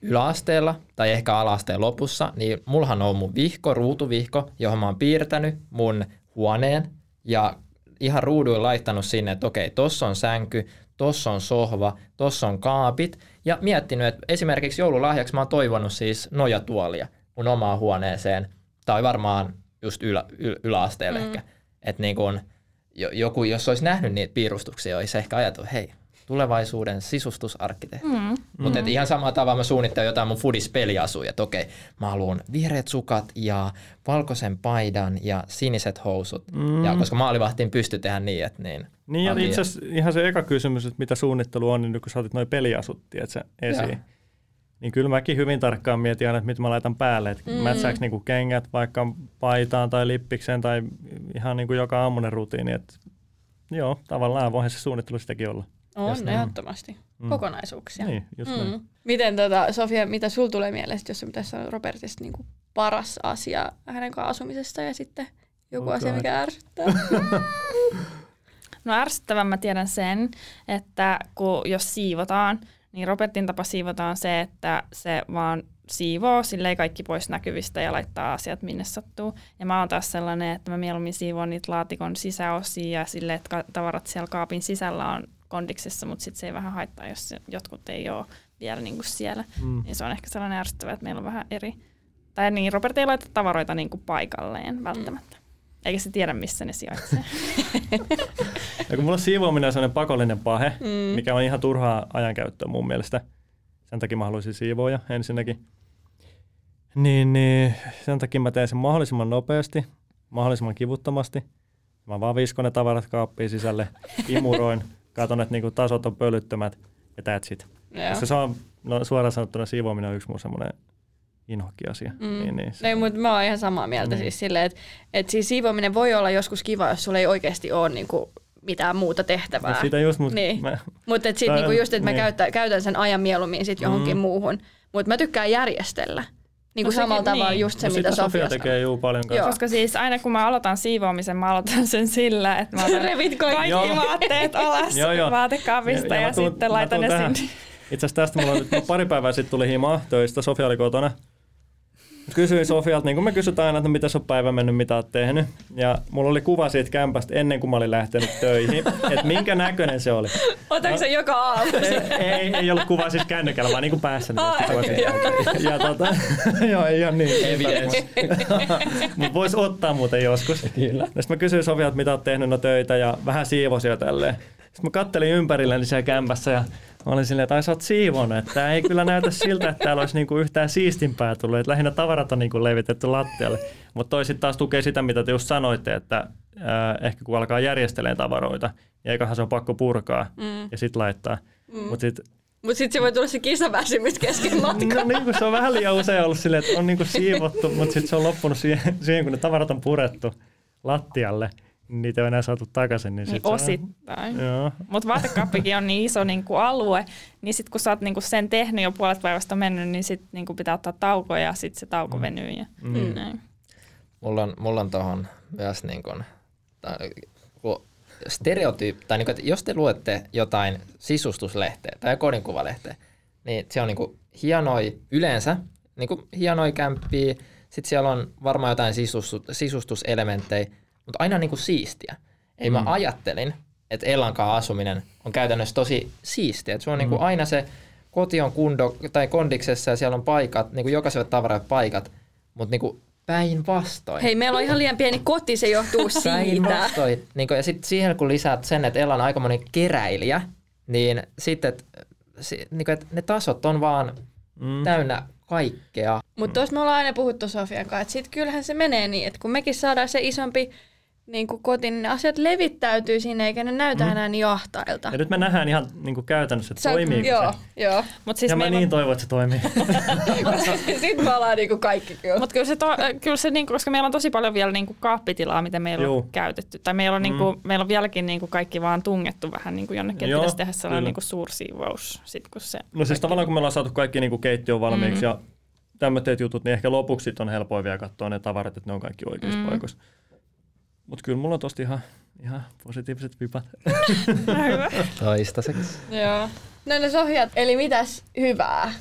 yläasteella tai ehkä alasteen lopussa, niin mullahan on mun vihko, ruutuvihko, johon mä oon piirtänyt mun huoneen ja ihan ruuduin laittanut sinne, että okei, tossa on sänky, tossa on sohva, tossa on kaapit ja miettinyt, että esimerkiksi joululahjaksi mä oon toivonut siis nojatuolia mun omaan huoneeseen tai varmaan just ylä, ylä, yläasteelle mm. ehkä. Että niin kun, joku, jos olisi nähnyt niitä piirustuksia, olisi ehkä ajatellut, hei, tulevaisuuden sisustusarkkitehti. Mm. Mutta mm. ihan samalla tavalla mä suunnittelen jotain mun foodispeliasuja, että okei, mä haluan vihreät sukat ja valkoisen paidan ja siniset housut. Mm. Ja koska maalivahtiin pysty tehdä niin, että niin. Niin ja Antia. itse asiassa ihan se eka kysymys, että mitä suunnittelu on, niin nyt kun sä otit noin peliasut, tiedätkö, esiin. Joo. Niin kyllä mäkin hyvin tarkkaan mietin aina, että mitä mä laitan päälle. Että mm. mätsääkö niinku kengät vaikka paitaan tai lippikseen tai ihan niinku joka aamunen rutiini. Että joo, tavallaan voihan se suunnittelu sitäkin olla. On, ehdottomasti. Mm. Kokonaisuuksia. Niin, just mm. näin. Miten tota, Sofia, mitä sul tulee mieleen, sit, jos pitäisi sanoa Robertista niin kuin paras asia hänen kanssa asumisesta ja sitten joku Oh asia, mikä ärsyttää. No ärsyttävän mä tiedän sen, että kun jos siivotaan, niin Robertin tapa siivotaan se, että se vaan siivoo silleen kaikki pois näkyvistä ja laittaa asiat minne sattuu. Ja mä oon taas sellainen, että mä mieluummin siivoon niitä laatikon sisäosia ja silleen, että tavarat siellä kaapin sisällä on kondiksessa, mutta sitten se ei vähän haittaa, jos jotkut ei ole vielä niin kuin siellä. Mm. Niin se on ehkä sellainen ärsyttävä, että meillä on vähän eri. Tai niin, Robert ei laita tavaroita niin kuin paikalleen välttämättä. Eikä se tiedä, missä ne sijaitsee. Ja kun mulla siivoaminen on sellainen pakollinen pahe, Mm. mikä on ihan turhaa ajankäyttöä mun mielestä. Sen takia mä haluaisin siivoja ensinnäkin. Niin, niin sen takia mä teen sen mahdollisimman nopeasti, mahdollisimman kivuttomasti. Mä vaan viskon ne tavarat kaappiin sisälle, imuroin, katon, että niinku tasot on pölyttömät ja that's it. Koska se on, no suoraan sanottuna siivoaminen on yksi mun semmoinen inhokki asia. Mm. Niin, niin, se on- mutta mä oon ihan samaa mieltä Niin. siis silleen, että, että siis siivoaminen voi olla joskus kiva, jos sulla ei oikeasti ole niinku mitään muuta tehtävää. No siitä just, mut Niin. mä, Mutta sitten Tai- niinku just, että mä niin. käytän, käytän sen ajan mieluummin sit johonkin Mm. muuhun. Mutta mä tykkään järjestellä. Niin No kuin sekin- samalla tavalla niin. just se, no mitä Sofia Sofia tekee juu paljon kanssa. Joo. Koska siis aina kun mä aloitan siivoamisen, mä aloitan sen sillä, että mä otan Revit kaikki. Joo. vaatteet alas Joo, joo. vaatekaapista ja, mä ja tuun- sitten laitan ne tähän. sinne. Itse asiassa tästä mulla on nyt pari päivää sitten tuli himaa töistä, Sofia oli kotona. Kysyin Sofialta, niin kuin me kysytään aina, että mitä on päivä mennyt, mitä oot tehnyt. Ja mulla oli kuva siitä kämpästä ennen kuin mä olin lähtenyt töihin, että minkä näköinen se oli. Otatko se joka aamu? Ei, ei, ei ollut kuva siis kännykällä, vaan niin kuin päässä. Niin ja, ja tota, joo, ei ole niin. Evidence. Mutta voisi ottaa muuten joskus. Kyllä. Sitten mä kysyin Sofialta, mitä oot tehnyt no töitä ja vähän siivosin jo tälleen. Sitten mä kattelin ympärilleni siellä kämpässä ja mä olin silleen, että ai sä oot siivonut, että tää ei kyllä näytä siltä, että täällä olisi niinku yhtään siistimpää tullut, että lähinnä tavarat on niinku levitetty lattialle. Mutta toi sitten taas tukee sitä, mitä te just sanoitte, että ää, ehkä kun alkaa järjestelemään tavaroita, niin eiköhän se on pakko purkaa Mm. ja sitten laittaa. Mm. Mutta sitten Mutta sitten se voi tulla se kisaväsymys kesken matkan. No niin kuin se on vähän liian usein ollut silleen, että on niin kuin siivottu, mutta sitten se on loppunut siihen, siihen, kun ne tavarat on purettu lattialle, niitä ole enää saatu takaisin. Niin Niin sit on- osittain. Joo. Mutta vaatekaappikin on niin iso niin kuin alue, niin sitten kun sä oot niin kuin sen tehnyt jo puolet päivästä mennyt, niin sitten niin kuin pitää ottaa tauko ja sitten se tauko venyy. Ja Mm. näin. Mulla on, mulla on tuohon myös niin kuin, tai, kun stereotyyppi, tai niin kuin, että jos te luette jotain sisustuslehteä tai kodinkuvalehteä, niin se on niin kuin hienoi yleensä, niin kuin hienoi kämppiä, sitten siellä on varmaan jotain sisustus, sisustuselementtejä, mutta aina niin kuin siistiä. Ei mä Mm. ajattelin, että Ellankaan asuminen on käytännössä tosi siistiä. Että se on niin kuin aina se koti on kundo, tai kondiksessa ja siellä on paikat, niin kuin jokaiselle tavaralle paikat, mutta niin kuin päinvastoin. Hei, meillä on ihan liian pieni koti, se johtuu siitä. Päinvastoin. Niin kuin, ja sitten siihen kun lisäät sen, että Ella on aikamoinen keräilijä, niin sitten että si, niin kuin, että ne tasot on vaan Mm. täynnä kaikkea. Mutta tuossa me ollaan aina puhuttu Sofian kanssa, että sit kyllähän se menee niin, että kun mekin saadaan se isompi niin kuin koti, niin ne asiat levittäytyy sinne, eikä ne näytä Mm. enää niin ahtailta. Ja nyt me nähdään ihan niin kuin käytännössä, että toimiiko joo, se. joo. Mut siis ja mä niin toivon, että se toimii. Sitten me ollaan niinku kaikki kyllä. Mutta kyllä se, to, kyllä se niinku, koska meillä on tosi paljon vielä niinku kaappitilaa, mitä meillä Juu. on käytetty. Tai meillä on, Mm. niinku, meillä on vieläkin niinku kaikki vaan tungettu vähän niinku jonnekin, että pitäisi tehdä sellainen kyllä. niinku suursiivous. Sit, kun se No siis tavallaan kun me ollaan saatu kaikki niin kuin keittiön valmiiksi Mm. ja tämmöiset jutut, niin ehkä lopuksi on helpoin vielä katsoa ne tavarat, että ne on kaikki oikeissa Mm. paikoissa. Mutta kyllä mulla on tosta ihan, ihan positiiviset vipat. Toistaiseksi. Joo. No ne Sofia, eli mitäs hyvää?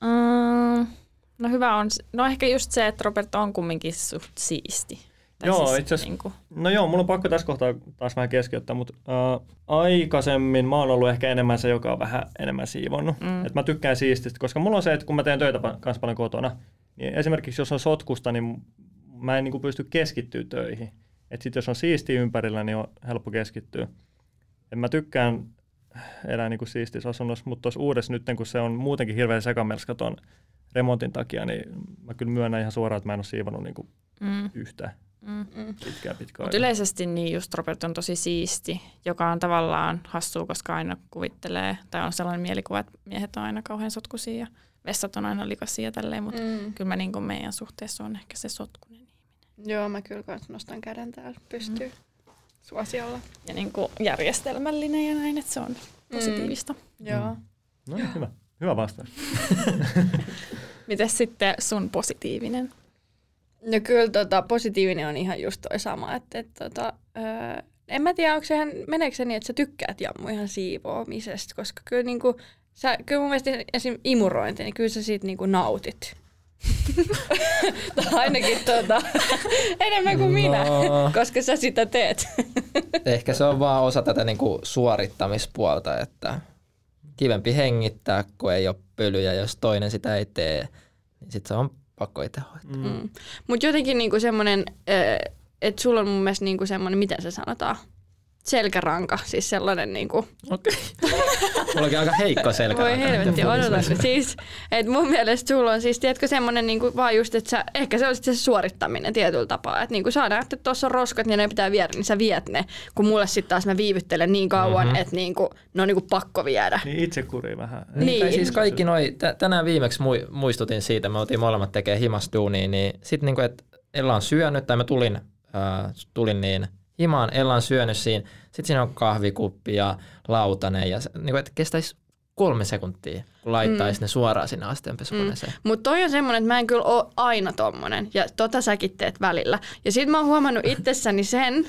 Mm, no hyvä on, no ehkä just se, että Robert on kumminkin suht siisti. Tai Joo, siis itse asiassa- Niinku, No joo, mulla on pakko tässä kohtaa taas vähän keskeyttää, mutta äh, aikaisemmin mä oon ollut ehkä enemmän se, joka on vähän enemmän siivonnut. Mm. Et mä tykkään siististä, koska mulla on se, että kun mä teen töitä pa- kans paljon kotona, niin esimerkiksi jos on sotkusta, niin mä en niinku pysty keskittyä töihin. Et sit jos on siisti ympärillä, niin on helppo keskittyä. Et mä tykkään elää niinku siistissä asunnossa, mutta tuossa uudessa nyt, kun se on muutenkin hirveän sekamelska ton remontin takia, niin mä kyllä myönnän ihan suoraan, että mä en ole siivonnut niinku mm, yhtään mm. Mm. pitkään pitkään Mutta yleisesti niin just Robert on tosi siisti, joka on tavallaan hassua, koska aina kuvittelee, tai on sellainen mielikuva, että miehet on aina kauhean sotkuisia ja vessat on aina likaisia ja tälleen, mutta mm. Mm. kyllä mä niin kuin meidän suhteessa on ehkä se sotkunen. Joo, mä kyllä kans nostan käden täällä pystyy mm. suosiolla. Ja niin kuin järjestelmällinen ja näin, että se on positiivista. Mm. Joo. No niin, hyvä. Hyvä vastaus. Miten sitten sun positiivinen? No kyllä tota, positiivinen on ihan just toi sama, että et, tota, öö, en mä tiedä, onko sehän, meneekö se niin, että sä tykkäät jammu ihan siivoamisesta, koska kyllä, niinku, sä, kyllä mun mielestä esim. imurointi, niin kyllä sä siitä niinku nautit. tai ainakin tota, enemmän kuin minä, No. koska sä sitä teet. Ehkä se on vaan osa tätä niinku suorittamispuolta, että kivempi hengittää, kun ei ole pölyjä. Jos toinen sitä ei tee, niin sitten se on pakko itse hoitaa. Mm. Mutta jotenkin niinku semmoinen, että sulla on mun mielestä niinku semmoinen, miten se sanotaan, selkäranka, siis sellainen niinku, Okei. Mulla onkin aika heikko selkä. voi helvetti, odotan. siis, että mun mielestä sulla on siis, tiedätkö, semmoinen niinku vaan just, että sä, ehkä se on sitten se suorittaminen tietyllä tapaa, että niinku saadaan, että tuossa on roskat ja ne pitää viedä, niin sä viet ne, kun mulle sitten taas mä viivyttelen niin kauan, Mhm. mm-hmm. että niinku, ne on niinku pakko viedä. Niin itsekuri vähän. Niin, Niin. Tai siis kaikki noi, t- tänään viimeksi mui- muistutin siitä, me oltiin molemmat tekee himasduunia, niin sitten niinku, että Ella on syönyt, tai mä tulin, äh, tulin niin himaan, Ella on syönyt siinä, sitten siinä on kahvikuppi ja lautanen, ja se- niinku, että kestäisi kolme sekuntia, kun laittaisi mm. ne suoraan sinne asteenpesukoneeseen. Mm. Mutta toi on semmoinen, että mä en kyllä ole aina tommonen. Ja tota säkin teet välillä. Ja sit mä oon huomannut itsessäni sen,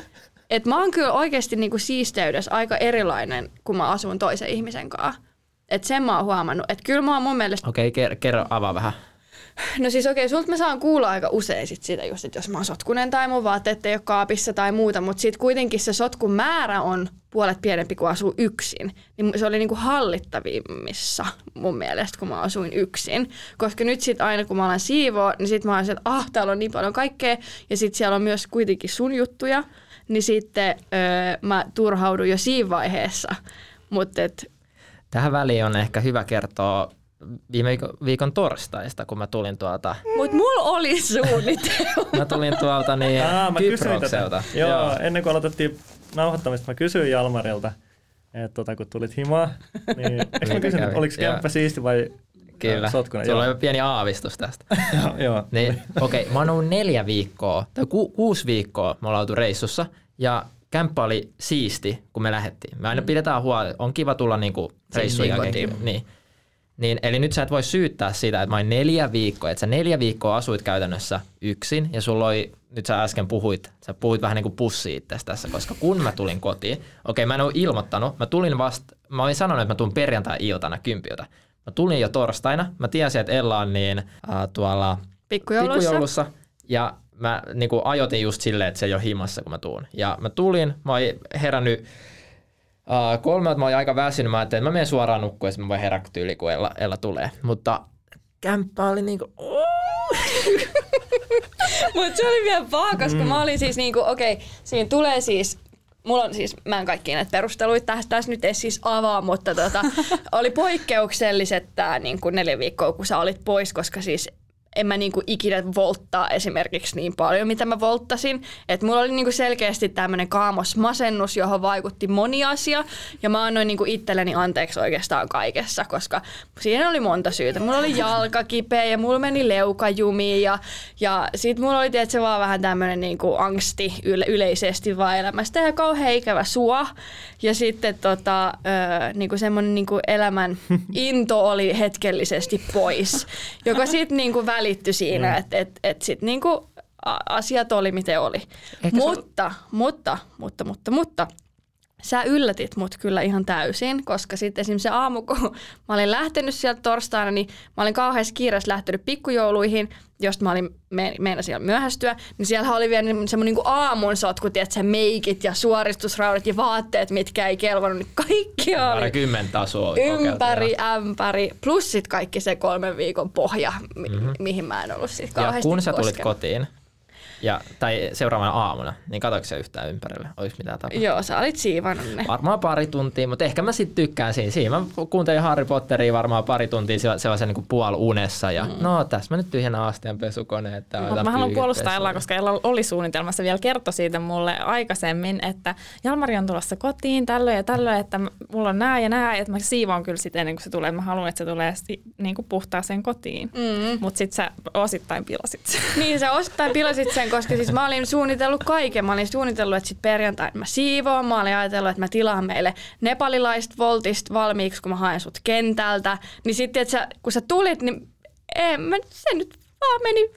että mä oon kyllä oikeasti niinku siisteydessä aika erilainen, kun mä asun toisen ihmisen kanssa. Et sen mä oon huomannut. Että kyllä mä oon mun mielestä... Okei, okay, kerro, avaa vähän. No siis okei, sulta mä saan kuulla aika usein sit sitä just, että jos mä oon sotkunen tai mun vaatteet ei ole kaapissa tai muuta, mutta sit kuitenkin se sotkun määrä on puolet pienempi kuin asuu yksin. Niin se oli niinku hallittavimmissa mun mielestä, kun mä asuin yksin. Koska nyt sit aina kun mä alan siivoa, niin sit mä oon että ah, täällä on niin paljon kaikkea. Ja sit siellä on myös kuitenkin sun juttuja. Niin sitten öö, mä turhaudun jo siinä vaiheessa. Mutta Tähän väliin on ehkä hyvä kertoa viime viikon, viikon torstaista, kun mä tulin tuolta, mut mulla oli suunnitelma. mä tulin tuolta niin Aa, mä kysyin tätä. Kyprokselta. Joo, Joo, ennen kuin aloitettiin nauhoittamista, mä kysyin Jalmarilta, että tota, kun tulit himaa, niin eikö mä kysynyt, oliko Joo. kämppä siisti vai Kyllä, äh, sotkunen? sulla Joo. on pieni aavistus tästä. joo, joo. Niin, okei, okay, mä oon ollut neljä viikkoa, tai ku, kuusi viikkoa me ollaan oltu reissussa, ja kämppä oli siisti, kun me lähdettiin. Me aina pidetään huolta, on kiva tulla niinku reissun niin jälkeen. Niin. Niin, eli nyt sä et voi syyttää sitä, että mä neljä viikkoa, että sä neljä viikkoa asuit käytännössä yksin, ja sulla oli, nyt sä äsken puhuit, sä puhuit vähän niin kuin pussi itsestä tässä, koska kun mä tulin kotiin, okei mä en ole ilmoittanut, mä tulin vasta, mä olin sanonut, että mä tulen perjantai-iltana kympiltä. Mä tulin jo torstaina, mä tiesin, että Ella on niin äh, tuolla Pikkujouluissa. pikkujoulussa. Ja mä niin kuin ajoitin just silleen, että se ei ole himassa, kun mä tuun. Ja mä tulin, mä olin herännyt uh, kolmelta, mä olin aika väsynyt. Mä ajattelin, että mä menen suoraan nukkuun, ja sitten mä voin herätä tyyli, kun Ella, Ella tulee. Mutta kämppä oli niinku... Mutta se oli vielä paha, koska mm. mä olin siis niinku, okei, okay, siinä tulee siis Mulla on siis, mä en kaikki näitä perusteluita tässä, tässä nyt ei siis avaa, mutta tota, oli poikkeukselliset tää niinku neljä viikkoa, kun sä olit pois, koska siis en mä niinku ikinä volttaa esimerkiksi niin paljon, mitä mä volttasin. Et mulla oli niinku selkeästi tämmöinen kaamosmasennus, johon vaikutti moni asia. Ja mä annoin niinku itselleni anteeksi oikeastaan kaikessa, koska siinä oli monta syytä. Mulla oli jalka kipeä ja mulla meni leuka jumiin ja, ja sit mulla oli tietysti vaan vähän tämmöinen niinku angsti yle- yleisesti vaan elämästä ja kauhean ikävä sua. Ja sitten tota, ö, niinku semmoinen niinku elämän into oli hetkellisesti pois, joka sitten niinku välittyi siinä, että et, et sit niinku asiat oli miten oli. Ehkä se Mutta, mutta, mutta, mutta, mutta, sä yllätit mut kyllä ihan täysin, koska sitten esimerkiksi se aamu, kun mä olin lähtenyt sieltä torstaina, niin mä olin kauheassa kiireessä lähtenyt pikkujouluihin, josta mä olin me, meinasin siellä myöhästyä, niin siellä oli vielä semmoinen niin aamun sotku, tiedätkö, meikit ja suoristusraudat ja vaatteet, mitkä ei kelvannut, niin kaikki oli Aina kymmen tasoa. ympäri, ämpäri, plus sit kaikki se kolmen viikon pohja, mi- mm-hmm. mihin mä en ollut Ja kauheasti kun sä tulit koskenut. kotiin, ja, tai seuraavana aamuna, niin katsoitko sä yhtään ympärille? Oliko mitään tapahtunut? Joo, sä olit siivannut ne. Varmaan pari tuntia, mutta ehkä mä sitten tykkään siinä. Siinä mä kuuntelin Harry Potteria varmaan pari tuntia sella- sellaisen niin puolunessa. Ja mm. no tässä mä nyt tyhjennän astian pesukone. Että Mutta mä haluan puolustaa Ellaa, koska Ella oli suunnitelmassa vielä kertoi siitä mulle aikaisemmin, että Jalmari on tulossa kotiin tällöin ja tällöin, että mulla on nää ja nää, että mä siivoon kyllä sitten ennen kuin se tulee. Mä haluan, että se tulee si- niin kuin puhtaaseen kotiin. Mm. Mutta sitten sä osittain pilasit sen. Niin, sä osittain pilasit sen, koska siis mä olin suunnitellut kaiken. Mä olin suunnitellut, että sit perjantaina mä siivoon. Mä olin ajatellut, että mä tilaan meille nepalilaista voltista valmiiksi, kun mä haen sut kentältä. Niin sitten, että sä, kun sä tulit, niin en, mä, se nyt vaan meni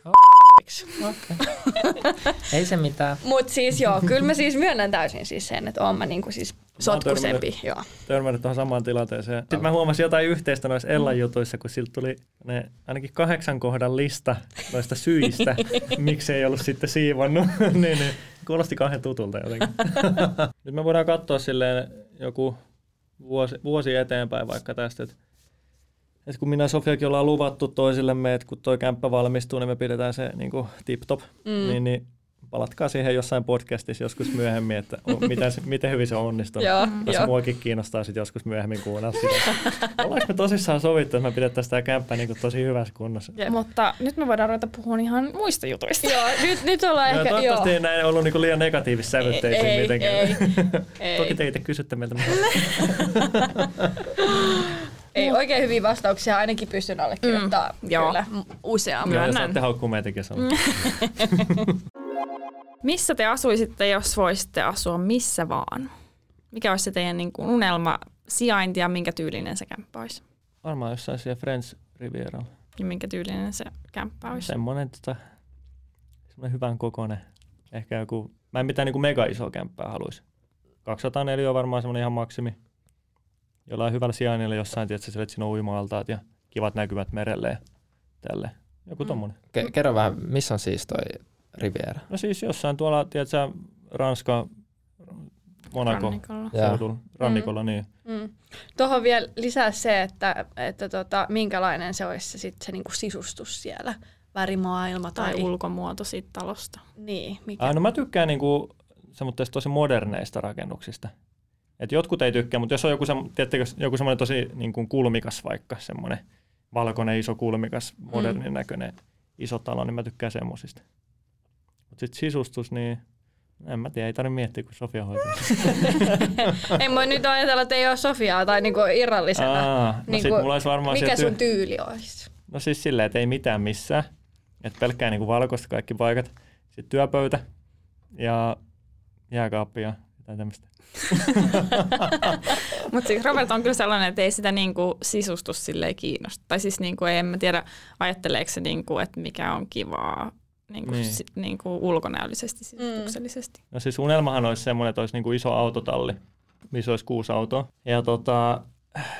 Ei se mitään. Mut siis joo, kyllä mä siis myönnän täysin siis sen, että oon mä niinku siis sotkusempi. Joo. Törmännyt tuohon samaan tilanteeseen. Sitten mä huomasin jotain yhteistä noissa Ellan jutuissa, kun siltä tuli ne ainakin kahdeksan kohdan lista noista syistä, miksi ei ollut sitten siivonnut. niin, niin, kuulosti kahden tutulta jotenkin. Nyt me voidaan katsoa silleen joku vuosi, vuosi eteenpäin vaikka tästä, että et kun minä ja Sofiakin ollaan luvattu toisillemme, että kun toi kämppä valmistuu, niin me pidetään se niin tip-top, mm. niin, niin palatkaa siihen jossain podcastissa joskus myöhemmin, että miten, miten hyvin se onnistuu. Joo, Koska muakin kiinnostaa sitten joskus myöhemmin kuunnella sitä. Ollaanko me tosissaan sovittu, että me pidettäisiin tämä kämppä niin tosi hyvässä kunnossa? Yep. Mutta nyt me voidaan ruveta puhumaan ihan muista jutuista. joo, nyt, nyt ollaan ehkä... Toivottavasti joo. ei näin ollut niin liian negatiivissa sävytteisiin ei, mitenkään. Ei, ei. Toki te itse kysytte meiltä. Ei, oikein hyviä vastauksia ainakin pystyn allekirjoittamaan Mm, mm, joo. kyllä. Kyllä, Myönnän. saatte haukkua meitäkin sanoa. Missä te asuisitte, jos voisitte asua missä vaan? Mikä olisi se teidän niin kuin unelma sijainti ja minkä tyylinen se kämppä olisi? Varmaan jossain siellä Friends Rivieralla. Ja minkä tyylinen se kämppä olisi? Semmoinen, tota, semmoinen hyvän kokoinen. Ehkä joku, mä en mitään niin kuin mega isoa kämppää haluaisi. 204 on varmaan semmoinen ihan maksimi. Jollain hyvällä sijainnilla jossain, tiedätkö, sille, että siinä on uima-altaat ja kivat näkymät merelle ja tälle. Joku Mm. tommonen. Ke- kerro vähän, missä on siis toi Riviera? No siis jossain tuolla, tiedätkö, Ranska, Monaco, Rannikolla. Seudulla, rannikolla, niin. Mm. Tuohon vielä lisää se, että, että tota, minkälainen se olisi se, sit se niinku sisustus siellä. Värimaailma tai... Tai ulkomuoto siitä talosta. Niin, mikä... Ah, no mä tykkään niinku tosi moderneista rakennuksista. Et jotkut ei tykkää, mutta jos on joku, sem- tiedättekö, joku semmoinen tosi niin kuin kulmikas vaikka, semmoinen valkoinen, iso, kulmikas, modernin mm. näköinen iso talo, niin mä tykkään semmosista. Mutta sitten sisustus, niin en mä tiedä, ei tarvitse miettiä, kun Sofia hoitaa. Ei voi nyt ajatella, että ei ole Sofiaa tai niinku irrallisena. Aa, no Niinku, sit mulla olisi varmaan mikä sun tyyli olisi? No siis silleen, että ei mitään missään. Että pelkkää niinku valkoista kaikki paikat. Sitten työpöytä ja jääkaappi ja jotain tämmöistä. Mutta siis Robert on kyllä sellainen, että ei sitä niinku sisustus silleen kiinnosta. Tai siis niinku, en mä tiedä, ajatteleeko se, niinku, että mikä on kivaa niinku, Niin. si, niinku ulkonäöllisesti, sisustuksellisesti. No siis unelmahan olisi semmoinen, että olisi niinku iso autotalli, missä olisi kuusi autoa. Ja tota,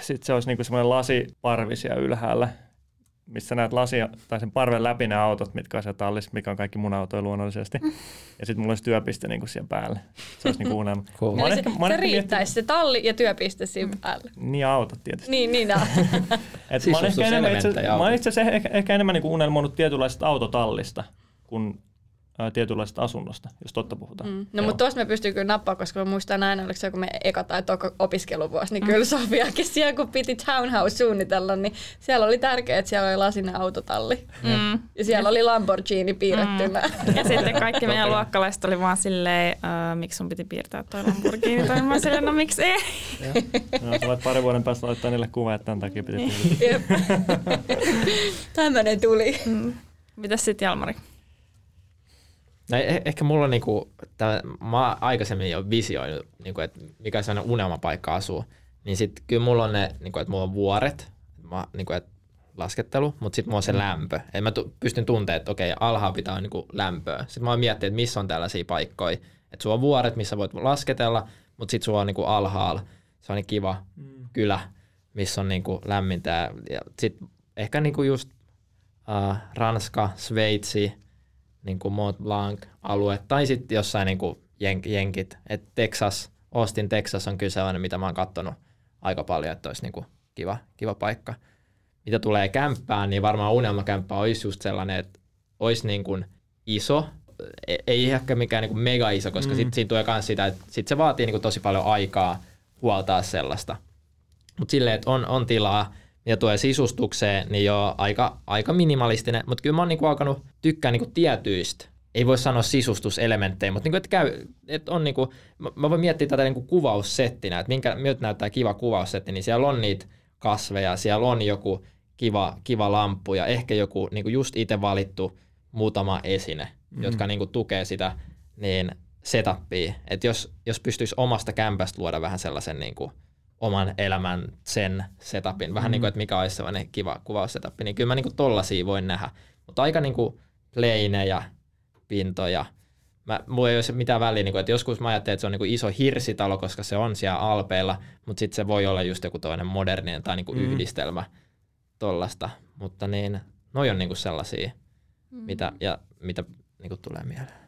sitten se olisi niinku semmoinen lasiparvi siellä ylhäällä, missä näet lasia, tai sen parven läpi ne autot, mitkä on siellä tallissa, mikä on kaikki mun autoja luonnollisesti. Ja sitten mulla olisi työpiste niinku siellä päällä. Se olisi niinku unelma. Cool. Eli ehkä- se, se riittäisi, se talli ja työpiste siinä päällä. Niin ja autot tietysti. Niin, niin. Et mä oon ehkä enemmän, itse, mä oon itse ehkä, ehkä enemmän niin unelmoinut tietynlaista autotallista kuin ää, tietynlaista asunnosta, jos totta puhutaan. Mm. No mutta tuossa me pystyy kyllä nappaa, koska mä muistan aina, oliko se joku me eka tai toko opiskeluvuosi, niin kyllä Sofiakin siellä kun piti townhouse suunnitella, niin siellä oli tärkeää, että siellä oli lasinen autotalli. Mm. Ja siellä oli Lamborghini piirrettynä. Mm. Ja sitten kaikki meidän luokkalaiset oli vaan silleen, äh, miksi sun piti piirtää toi Lamborghini. Tai mä silleen, no miksi ei? No, sä voit pari vuoden päästä laittaa niille kuva, että tämän takia piti. Tämmönen tuli. Mm. Mitäs sitten Jalmari? No, eh- ehkä mulla on niinku, tää, mä aikaisemmin jo visioinut, niinku, että mikä se on unelmapaikka asuu. Niin sit kyllä mulla on ne, niinku, että mulla on vuoret, mä, niinku, että laskettelu, mutta sitten mulla on se lämpö. Et mä tu- pystyn tuntemaan, että okei, alhaalla pitää olla niinku lämpöä. Sitten mä oon miettinyt, että missä on tällaisia paikkoja. Että sulla on vuoret, missä voit lasketella, mutta sitten sulla on niinku alhaalla sellainen kiva Mm. kylä, missä on niinku lämmintä. Ja sitten ehkä niinku just uh, Ranska, Sveitsi, niinku Mont Blanc alue, tai sitten jossain niinku jen- jenkit. Et Texas, Austin, Texas on kyllä sellainen, mitä mä oon katsonut aika paljon, että olisi niinku kiva, kiva paikka. Mitä tulee kämppään, niin varmaan unelmakämppä olisi just sellainen, että olisi niin kuin iso, E- ei ehkä mikään niin kuin mega iso, koska mm. sitten siinä tulee myös sitä, että sit se vaatii niin kuin tosi paljon aikaa huoltaa sellaista. Mutta silleen, että on, on tilaa, ja tulee sisustukseen, niin jo aika, aika minimalistinen, mutta kyllä mä oon niinku alkanut tykkää niinku tietyistä, ei voi sanoa sisustuselementtejä, mutta niinku, että käy, että on niinku, mä, mä voin miettiä tätä niinku kuvaussettinä, että minkä, miltä näyttää kiva kuvaussetti, niin siellä on niitä kasveja, siellä on joku kiva, kiva lamppu ja ehkä joku niinku just itse valittu muutama esine, Mhm. mm. jotka niinku tukee sitä niin setupia. Että jos, jos pystyisi omasta kämpästä luoda vähän sellaisen niinku oman elämän sen setupin, vähän Mm. niin kuin, että mikä olisi sellainen kiva kuvaussetup, niin kyllä mä niinku tollasia voin nähdä. Mutta aika niinku pleinejä, pintoja. Mä, mulla ei ole mitään väliä, niin kuin, että joskus mä ajattelin, että se on niin kuin iso hirsitalo, koska se on siellä alpeilla, mutta sitten se voi olla just joku toinen moderninen tai niin kuin mm. yhdistelmä tollasta. Mutta niin, noi on niin kuin sellaisia, mm. mitä, ja, mitä niin kuin tulee mieleen.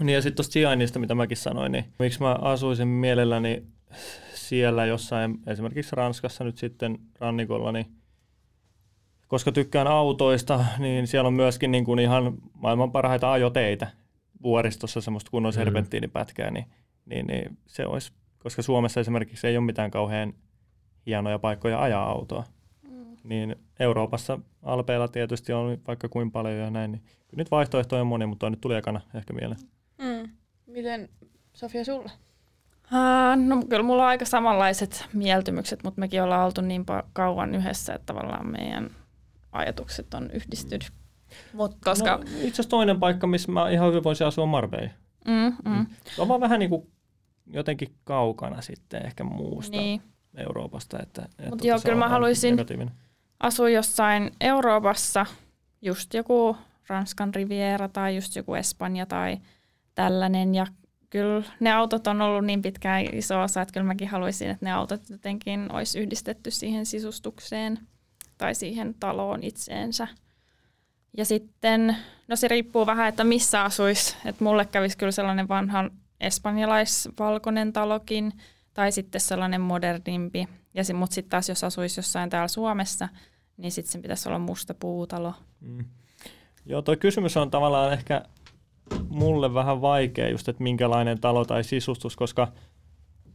Niin ja sitten tuosta sijainnista, mitä mäkin sanoin, niin miksi mä asuisin mielelläni siellä jossain, esimerkiksi Ranskassa nyt sitten rannikolla, niin koska tykkään autoista, niin siellä on myöskin niin kuin ihan maailman parhaita ajoteitä vuoristossa, semmoista kunnon mm. serpenttiinipätkää, niin, niin, niin se olisi, koska Suomessa esimerkiksi ei ole mitään kauhean hienoja paikkoja ajaa autoa. Mm. Niin Euroopassa alpeilla tietysti on vaikka kuin paljon ja näin, niin kyllä nyt vaihtoehtoja on monia, mutta nyt tuli ekana ehkä mieleen. Mm. Miten Sofia sulla? Uh, no kyllä mulla on aika samanlaiset mieltymykset, mutta mekin ollaan oltu niin kauan yhdessä, että tavallaan meidän ajatukset on yhdistynyt. Mut koska... No, itse asiassa toinen paikka, missä mä ihan hyvin voisin asua Marbella. Mm, mm. Se on vaan vähän niin kuin jotenkin kaukana sitten ehkä muusta niin. Euroopasta. Että, että Mut joo, kyllä mä haluaisin asua jossain Euroopassa, just joku Ranskan Riviera tai just joku Espanja tai tällainen. Ja kyllä ne autot on ollut niin pitkään iso osa, että kyllä mäkin haluaisin, että ne autot jotenkin olisi yhdistetty siihen sisustukseen tai siihen taloon itseensä. Ja sitten, no se riippuu vähän, että missä asuisi. Että mulle kävisi kyllä sellainen vanha espanjalaisvalkoinen talokin tai sitten sellainen modernimpi. Ja mutta sitten taas jos asuisi jossain täällä Suomessa, niin sitten sen pitäisi olla musta puutalo. Mm. Joo, tuo kysymys on tavallaan ehkä mulle vähän vaikea just, että minkälainen talo tai sisustus, koska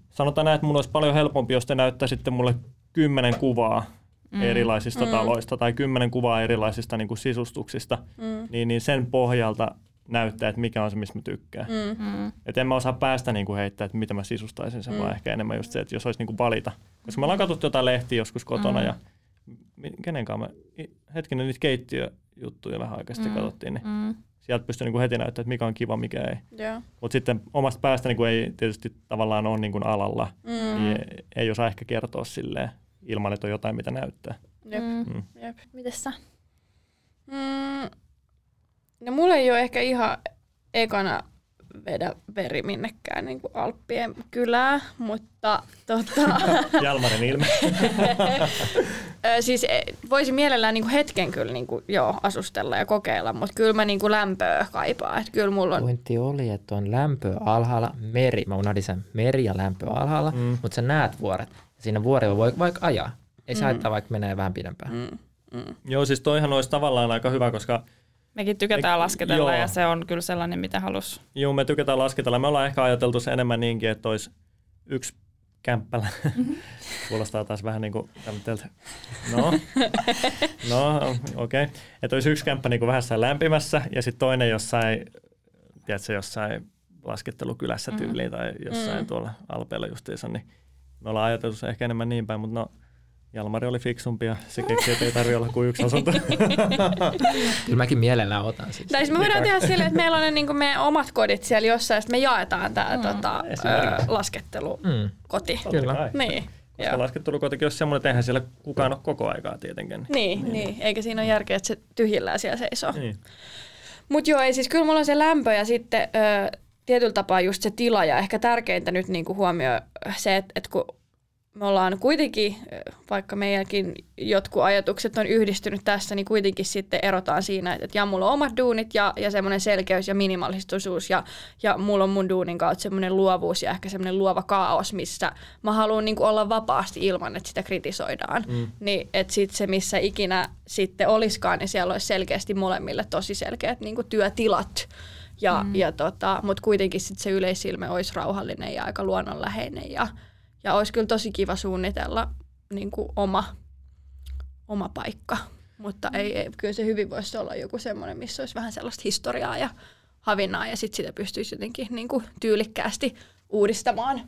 sanotaan näin, että mun olisi paljon helpompi, jos te näyttäisitte mulle kymmenen kuvaa mm. erilaisista mm. taloista tai kymmenen kuvaa erilaisista niin kuin sisustuksista, mm. niin, niin sen pohjalta näyttää, että mikä on se, mistä mä tykkään. Mm. mm. Että en mä osaa päästä niin kuin heittää, että mitä mä sisustaisin sen, mm. vaan ehkä enemmän just se, että jos olisi niin kuin valita. Koska me ollaan katsottu jotain lehtiä joskus kotona mm. ja kenen kanssa me, hetkinen niitä keittiöjuttuja vähän aikaisemmin mm. katsottiin, niin mm. sieltä pystyy niin kuin heti näyttämään, että mikä on kiva, mikä ei. Yeah. Mutta sitten omasta päästä niin kuin ei tietysti tavallaan ole niin kuin alalla, mm. niin ei, ei osaa ehkä kertoa silleen ilman, että on jotain, mitä näyttää. Jep. Mm. Jep. Mites sä? Mm. No mulla ei ole ehkä ihan ekana vedä veri minnekään niin kuin Alppien kylää, mutta tota... Jalmarin ilme. siis e, voisi mielellään niin kuin hetken kyllä niin kuin, joo, asustella ja kokeilla, mutta kyllä mä niin kuin lämpöä kaipaan. Että kyllä mulla on... Pointti oli, että on lämpö alhaalla, meri, mä unohdin sen meri ja lämpö alhaalla, mm. mutta sä näet vuoret. Siinä vuorilla voi vaikka ajaa. Ei mm. haittaa, vaikka menee vähän pidempään. Mm. Mm. Joo, siis toihan olisi tavallaan aika hyvä, koska... Mekin tykätään me, lasketella joo. ja se on kyllä sellainen, mitä halus. Joo, me tykätään lasketella. Me ollaan ehkä ajateltu se enemmän niinkin, että olisi yksi kämppälä. Kuulostaa taas vähän niin kuin No, no okei. Okay. Että olisi yksi kämppä niin kuin vähän lämpimässä ja sitten toinen jossain, tiedätkö, jossain laskettelukylässä tyyliin mm. tai jossain mm. tuolla Alpeella justiinsa, niin me ollaan ajateltu se ehkä enemmän niin päin, mutta no Jalmari oli fiksumpi ja se keksi, että ei tarvitse olla kuin yksi asunto. Kyllä mäkin mielellään otan siis. Tai siis me voidaan tehdä silleen, että meillä on ne niin meidän omat kodit siellä jossain, ja sitten me jaetaan tämä mm. tota, laskettelukoti. Mm. Kyllä. Niin. Koska Joo. laskettelukotikin olisi semmoinen, että eihän siellä kukaan ole koko aikaa tietenkin. Niin, niin. niin. eikä siinä ole järkeä, että se tyhjillään siellä seisoo. Niin. Mutta joo, ei siis kyllä mulla on se lämpö ja sitten ö, tietyllä tapaa just se tila ja ehkä tärkeintä nyt niin kuin huomio se, että, että kun me ollaan kuitenkin, vaikka meidänkin jotkut ajatukset on yhdistynyt tässä, niin kuitenkin sitten erotaan siinä, että ja mulla on omat duunit ja, ja semmoinen selkeys ja minimalistisuus ja, ja mulla on mun duunin kautta semmoinen luovuus ja ehkä semmoinen luova kaos, missä mä haluan niin olla vapaasti ilman, että sitä kritisoidaan. Mm. Niin, että sitten se, missä ikinä sitten olisikaan, niin siellä olisi selkeästi molemmille tosi selkeät niin työtilat. Ja, mm. ja tota, mutta kuitenkin sit se yleisilme olisi rauhallinen ja aika luonnonläheinen ja, ja olisi kyllä tosi kiva suunnitella niin kuin oma, oma paikka. Mutta ei, ei, kyllä se hyvin voisi olla joku semmoinen, missä olisi vähän sellaista historiaa ja havinnaa ja sitten sitä pystyisi jotenkin niin kuin tyylikkäästi uudistamaan.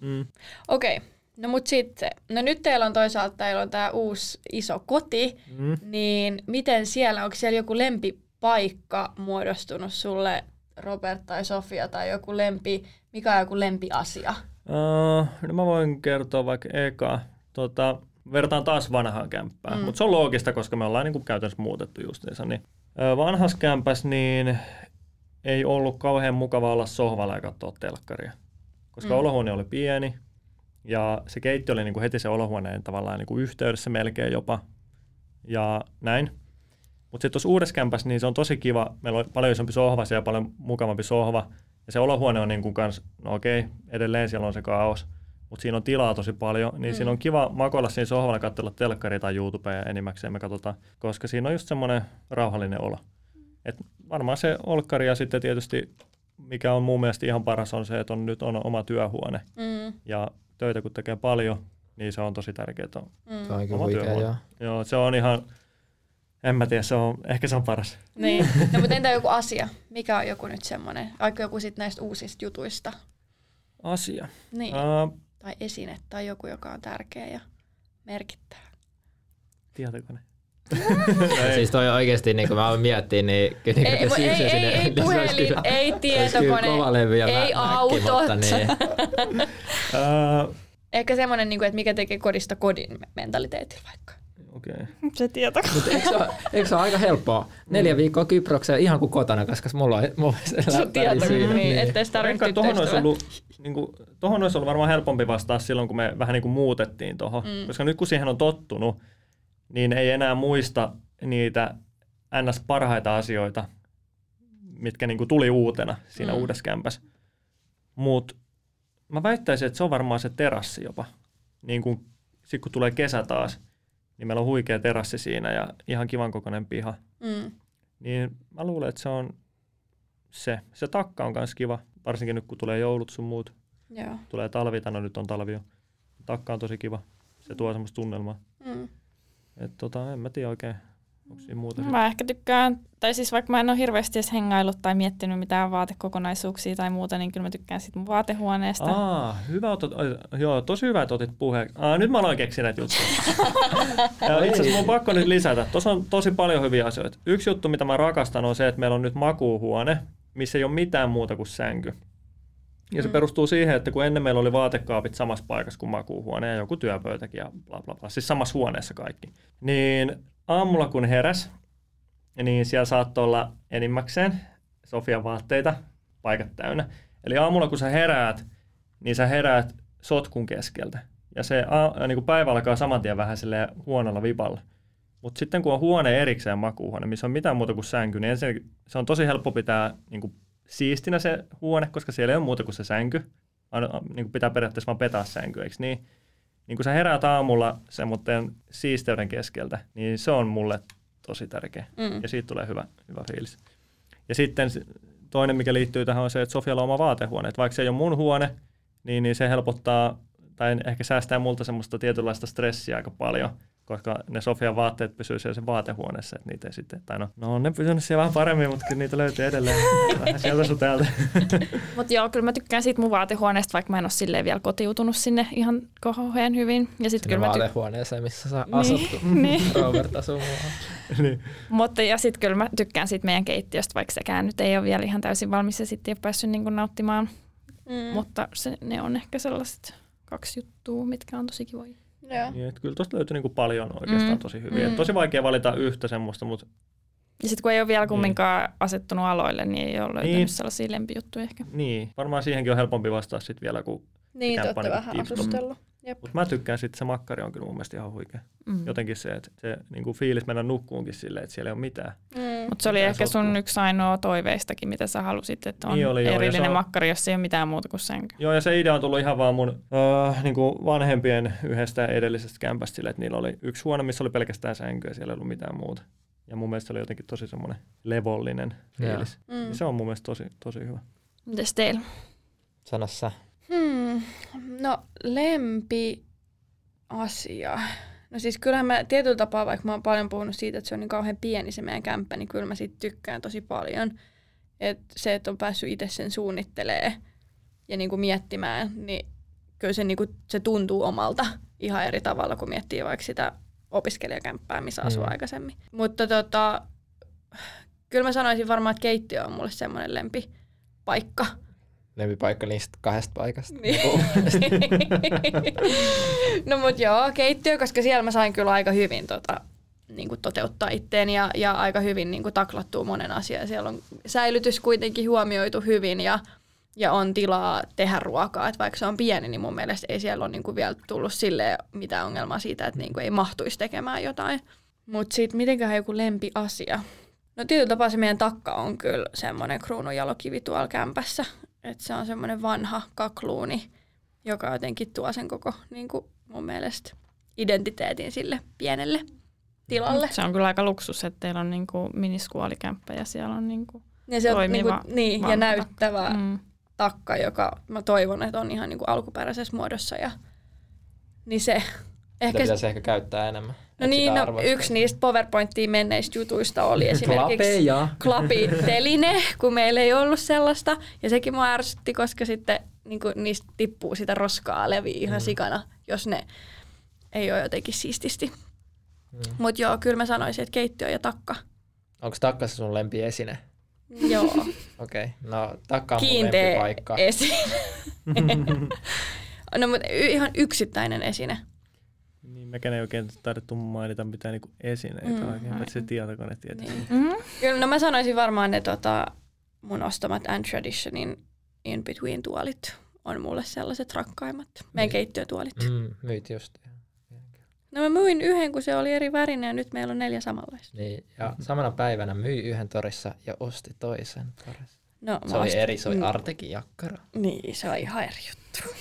Mm. Okei, okay. no mutta sitten, no nyt teillä on toisaalta teillä on tämä uusi iso koti, mm. niin miten siellä, onko siellä joku lempipaikka muodostunut sulle, Robert tai Sofia, tai joku lempi, mikä on joku lempiasia? Uh, no mä voin kertoa vaikka eka. Tota, vertaan taas vanhaan kämppään. Mm. Mutta se on loogista, koska me ollaan niin kuin käytännössä muutettu justiinsa. Niin, ö, vanhas kämpäs niin ei ollut kauhean mukava olla sohvalla ja katsoa telkkaria. Koska Mm. olohuone oli pieni ja se keittiö oli niin kuin heti se olohuoneen tavallaan niin kuin yhteydessä melkein jopa. Ja näin. Mutta sitten tuossa uudessa kämpässä niin se on tosi kiva. Meillä on paljon isompi sohva siellä, paljon mukavampi sohva. Ja se olohuone on niin kuin kans, no okei, edelleen siellä on se kaos, mutta siinä on tilaa tosi paljon, niin Mm. siinä on kiva makoilla siinä sohvalla katsella telkkaria tai YouTubea enimmäkseen me katsotaan, koska siinä on just semmoinen rauhallinen olo. Et varmaan se olkkari ja sitten tietysti, mikä on mun mielestä ihan paras, on se, että on nyt on oma työhuone. Mm, Ja töitä kun tekee paljon, niin se on tosi tärkeää. mm. Se on kyllä Oma työhuone. Joo, se on ihan, en mä tiedä, se on, ehkä se on paras. Niin. No, mutta entä joku asia? Mikä on joku nyt semmoinen, vaikka joku sit näistä uusista jutuista? Asia. Niin. Uh, Tai esine tai joku, joka on tärkeä ja merkittävä. tietokone. Ja Siis toi oikeesti, niin kun mä aloin miettiä, niin kyllä niin Ei, te ei, siirsi ei, sinne, ei puhelin, kyllä- ei tietokone, kova levy ja ei mä- autot. niin. Uh, Ehkä semmoinen, niin kuin, että mikä tekee kodista kodin mentaliteetillä vaikka. Okei. Okay. Se tietokone. Mutta eikö, se ole, eikö se ole aika helppoa? Neljä viikkoa Kyprokseen ihan kuin kotona, koska mulla on, mulla on se Sun läppäri tietokone, siinä. niin, ettei sitä tarvitse tohon olisi, ollut, niin kuin, tohon olisi ollut varmaan helpompi vastaa silloin, kun me vähän niin kuin muutettiin tuohon. Mm. Mm. Koska nyt kun siihen on tottunut, niin ei enää muista niitä ns. parhaita asioita, mitkä niin kuin tuli uutena siinä Mm. mm. uudessa kämpässä. Mutta mä väittäisin, että se on varmaan se terassi jopa. Niin kun, sit kun tulee kesä taas, niin meillä on huikea terassi siinä ja ihan kivan kokoinen piha. Mm. Niin mä luulen, että se on se. Se takka on myös kiva, varsinkin nyt kun tulee joulut sun muut. Joo. Tulee talvi, tai no nyt on talvi jo. Takka on tosi kiva. Se tuo semmoista tunnelmaa. Mm. Et tota, en mä tiedä oikein, onko siinä muuta. sit. Mä ehkä tykkään, tai siis vaikka mä en ole hirveästi edes hengailut tai miettinyt mitään vaatekokonaisuuksia tai muuta, niin kyllä mä tykkään sit mun vaatehuoneesta. Aa, hyvä otot, joo, tosi hyvä, että otit puheen. Aa, nyt mä aloin keksiä näitä juttuja. ja itse asiassa mun on pakko nyt lisätä. Tuossa on tosi paljon hyviä asioita. Yksi juttu, mitä mä rakastan, on se, että meillä on nyt makuuhuone, missä ei ole mitään muuta kuin sänky. Ja se Mm. perustuu siihen, että kun ennen meillä oli vaatekaapit samassa paikassa kuin makuuhuone ja joku työpöytäkin ja bla bla bla, siis samassa huoneessa kaikki. Niin aamulla kun heräs, niin siellä saattoi olla enimmäkseen Sofian vaatteita, paikat täynnä. Eli aamulla kun sä heräät, niin sä heräät sotkun keskeltä. Ja se a, niin kuin päivä alkaa saman tien vähän silleen huonolla vipalla. Mutta sitten kun on huone erikseen makuuhuone, missä on mitään muuta kuin sänky, niin ensinnäkin se on tosi helppo pitää niin kuin siistinä se huone, koska siellä ei ole muuta kuin se sänky. Aino, niin kuin pitää periaatteessa vaan petaa sänky, eikö niin? Niin kun sä heräät aamulla semmoinen siisteyden keskeltä, niin se on mulle tosi tärkeä. Mm. Ja siitä tulee hyvä, hyvä fiilis. Ja sitten toinen, mikä liittyy tähän, on se, että Sofialla on oma vaatehuone. Että vaikka se ei ole mun huone, niin, niin se helpottaa tai ehkä säästää multa semmoista tietynlaista stressiä aika paljon, koska ne Sofian vaatteet pysyy siellä sen vaatehuoneessa, että niitä ei sitten, tai no, no on ne pysynyt siellä vähän paremmin, mutta kyllä niitä löytyy edelleen vähän sieltä sun täältä. Mutta joo, kyllä mä tykkään siitä mun vaatehuoneesta, vaikka mä en ole silleen vielä kotiutunut sinne ihan kauhean hyvin. Ja sitten Sinne kyllä mä tykkään. vaatehuoneeseen, missä sä Niin, asut, niin. Robert asuu niin. Mutta ja sitten kyllä mä tykkään siitä meidän keittiöstä, vaikka sekään nyt ei ole vielä ihan täysin valmis ja sitten ei ole päässyt niinku nauttimaan. Mm. Mutta se, ne on ehkä sellaiset kaksi juttua, mitkä on tosi kivoja. Joo. Niin, että kyllä tuosta löytyy niinku paljon oikeastaan Mm. tosi hyviä. Mm. Tosi vaikea valita yhtä semmoista, mutta Ja sitten kun ei ole vielä kumminkaan asettunut aloille, niin ei ole löytänyt Niin. niin. sellaisia lempijuttuja ehkä. niin, varmaan siihenkin on helpompi vastaa sitten vielä, kun Niin, te olette on vähän niinku asustellut. Mutta mä tykkään sitten, se makkari on kyllä mun mielestä ihan huikea. Mm. Jotenkin se, että se niin kuin fiilis mennä nukkuunkin silleen, että siellä ei ole mitään. Mm. Mutta se oli Mitään ehkä sun sotkua. yksi ainoa toiveistakin, mitä sä halusit, että on Niin oli, joo, erillinen on- makkari, jos ei ole mitään muuta kuin sänky. Joo, ja se idea on tullut ihan vaan mun äh, niin kuin vanhempien yhdestä edellisestä kämpästä sille, että niillä oli yksi huone, missä oli pelkästään sänky ja siellä ei ollut mitään muuta. Ja mun mielestä se oli jotenkin tosi semmoinen levollinen fiilis. Mm. Mm. Se on mun mielestä tosi, tosi hyvä. Mites teillä? Sano sä. Hmm. No lempi asia. No siis kyllähän mä tietyllä tapaa, vaikka mä oon paljon puhunut siitä, että se on niin kauhean pieni se meidän kämppä, niin kyllä mä siitä tykkään tosi paljon. Et se, että on päässyt itse sen suunnittelee ja niin kuin miettimään, niin kyllä se, niin kuin, se tuntuu omalta ihan eri tavalla, kun miettii vaikka sitä opiskelijakämppää, missä asuu Mm. aikaisemmin. Mutta tota, kyllä mä sanoisin varmaan, että keittiö on mulle semmoinen lempipaikka. Lempipaikka niistä kahdesta paikasta. Niin. no mut joo, keittiö, koska siellä mä sain kyllä aika hyvin tota, niin kuin toteuttaa itteen ja, ja aika hyvin niin kuin taklattua monen asian. Siellä on säilytys kuitenkin huomioitu hyvin ja, ja on tilaa tehdä ruokaa. Et vaikka se on pieni, niin mun mielestä ei siellä ole niin kuin vielä tullut sille mitään ongelmaa siitä, että niin kuin ei mahtuisi tekemään jotain. Mutta sitten mitenköhän joku lempiasia? No tietyllä tapaa se meidän takka on kyllä semmoinen kruununjalokivi tuolla kämpässä. Että se on semmoinen vanha kakluuni, joka jotenkin tuo sen koko niin kuin mun mielestä identiteetin sille pienelle tilalle. Se on kyllä aika luksus, että teillä on niinku miniskuolikämppä ja siellä on niinku Ja se on toimiva niinku, niin, ja vanha näyttävä mm. takka, joka mä toivon, että on ihan niinku alkuperäisessä muodossa. Ja, niin se Sitä ehkä... pitäisi ehkä käyttää enemmän. No niin, sitä no, yksi niistä PowerPointtiin menneistä jutuista oli esimerkiksi klapiteline, kun meillä ei ollut sellaista. Ja sekin mua ärsytti, koska sitten niin niistä tippuu sitä roskaa leviä ihan Mm. sikana, jos ne ei ole jotenkin siististi. Mm. Mutta joo, kyllä mä sanoisin, että keittiö ja takka. Onko takka se sun lempiesine? Joo, Okei, okay. no takka on mun kiinteä lempipaikka. esine. no mutta ihan yksittäinen esine. Mekään ei oikein taidettu mainita mitään niinku esineitä Mm, mm, oikein, paitsi se tietokone tietysti. Niin. Mm. Kyllä, no mä sanoisin varmaan ne tota, mun ostamat And Traditionin In Between tuolit on mulle sellaiset rakkaimmat. Meidän Niin. keittiötuolit. Mm, myit just. No mä myin yhden, kun se oli eri värinen ja nyt meillä on neljä samanlaista. Niin, ja samana päivänä myi yhden torissa ja osti toisen torissa. No, Se oli ostin- eri, se oli Mm, Artekin jakkara. Niin, se on ihan eri juttu.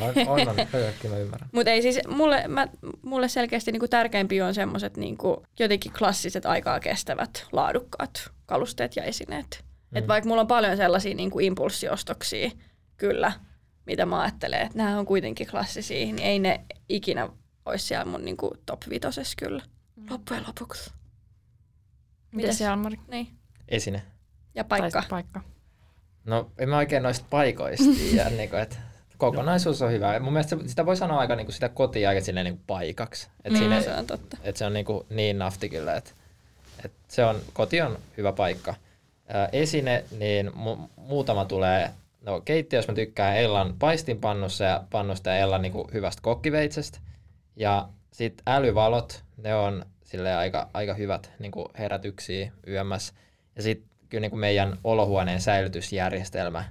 On, on, on kyllä mä ymmärrän. Mutta ei siis, mulle, mä, mulle selkeästi niinku tärkeimpiä on semmoiset niinku, jotenkin klassiset aikaa kestävät, laadukkaat kalusteet ja esineet. Mm. Et vaikka mulla on paljon sellaisia niinku impulssiostoksia, kyllä, mitä mä ajattelen, että nämä on kuitenkin klassisia, niin ei ne ikinä olisi siellä mun niinku top vitosessa kyllä. Loppujen lopuksi. Mites? se Almari? Niin. Esine. Ja paikka. Paikka. No en mä oikein noista paikoista tiedä, niin kuin, että kokonaisuus on hyvä. Mun mielestä sitä voi sanoa aika niin kuin sitä kotia aika silleen niin kuin paikaksi. Että Mm, siinä, se on totta. että se on niin, kuin niin nafti kyllä, että, että se on, koti on hyvä paikka. Ää, esine, niin mu- muutama tulee, no keittiössä mä tykkään Ellan paistinpannussa ja pannusta ja Ellan niin kuin hyvästä kokkiveitsestä. Ja sitten älyvalot, ne on sille aika, aika hyvät niin kuin herätyksiä yömmässä. Ja sitten kyllä niin kuin meidän olohuoneen säilytysjärjestelmä,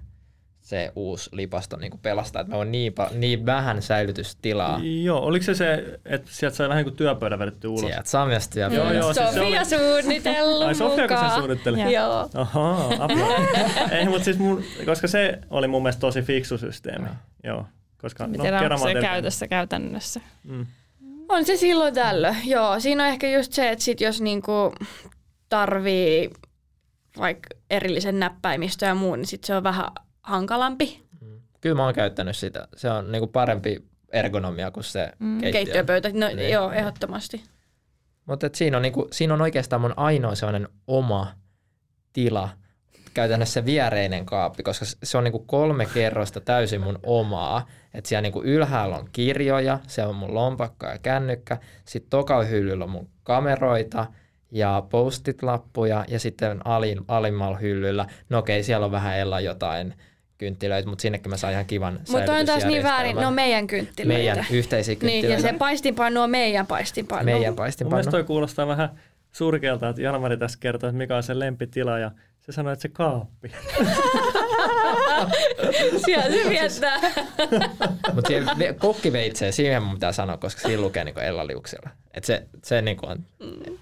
se uusi lipasto niin kuin pelastaa, että me on niin, pa- niin vähän säilytystilaa. Joo, oliko se se, että sieltä sai vähän niin kuin työpöydä vedetty ulos? Sieltä saa myös työ. Joo, joo, siis se Sofia oli- suunnitellut Ai Sofiako sen suunnitteli? Joo. Ahaa, apua. Ei, mutta siis mun, koska se oli mun mielestä tosi fiksu systeemi. Joo. Joo. Koska, Miten no, onko mä se käytössä käytännössä? Mm. On se silloin tällöin, joo. Siinä on ehkä just se, että sit jos niinku tarvii vaikka erillisen näppäimistön ja muun, niin sit se on vähän hankalampi Mm. Kyllä mä oon käyttänyt sitä. Se on niinku parempi ergonomia kuin se Mm. keittiö. keittiöpöytä. No Niin. joo, ehdottomasti. Mutta siinä, on niinku, siinä on oikeastaan mun ainoa sellainen oma tila, käytännössä se viereinen kaappi, koska se on niinku kolme kerrosta täysin mun omaa. Et siellä niinku ylhäällä on kirjoja, se on mun lompakko ja kännykkä. Sitten tokalla hyllyllä on mun kameroita ja postit-lappuja ja sitten alin, alimmalla hyllyllä, no okei, siellä on vähän Ella jotain kynttilöitä, mutta sinnekin mä saan ihan kivan Mutta on taas niin väärin, on meidän kynttilöitä. meidän yhteisiä Niin, ja kynttilöitä. se paistinpannu on meidän paistinpannu. meidän Mun mielestä paistinpannu. toi kuulostaa vähän surkealta, että Jalmari tässä kertoo, että mikä on se lempitila ja se sanoi, että se kaappi. Siellä se viettää. Mutta kokkiveitseen, siihen mun pitää sanoa, koska siinä lukee niinku Ella Liuksella. Et se, se niinku on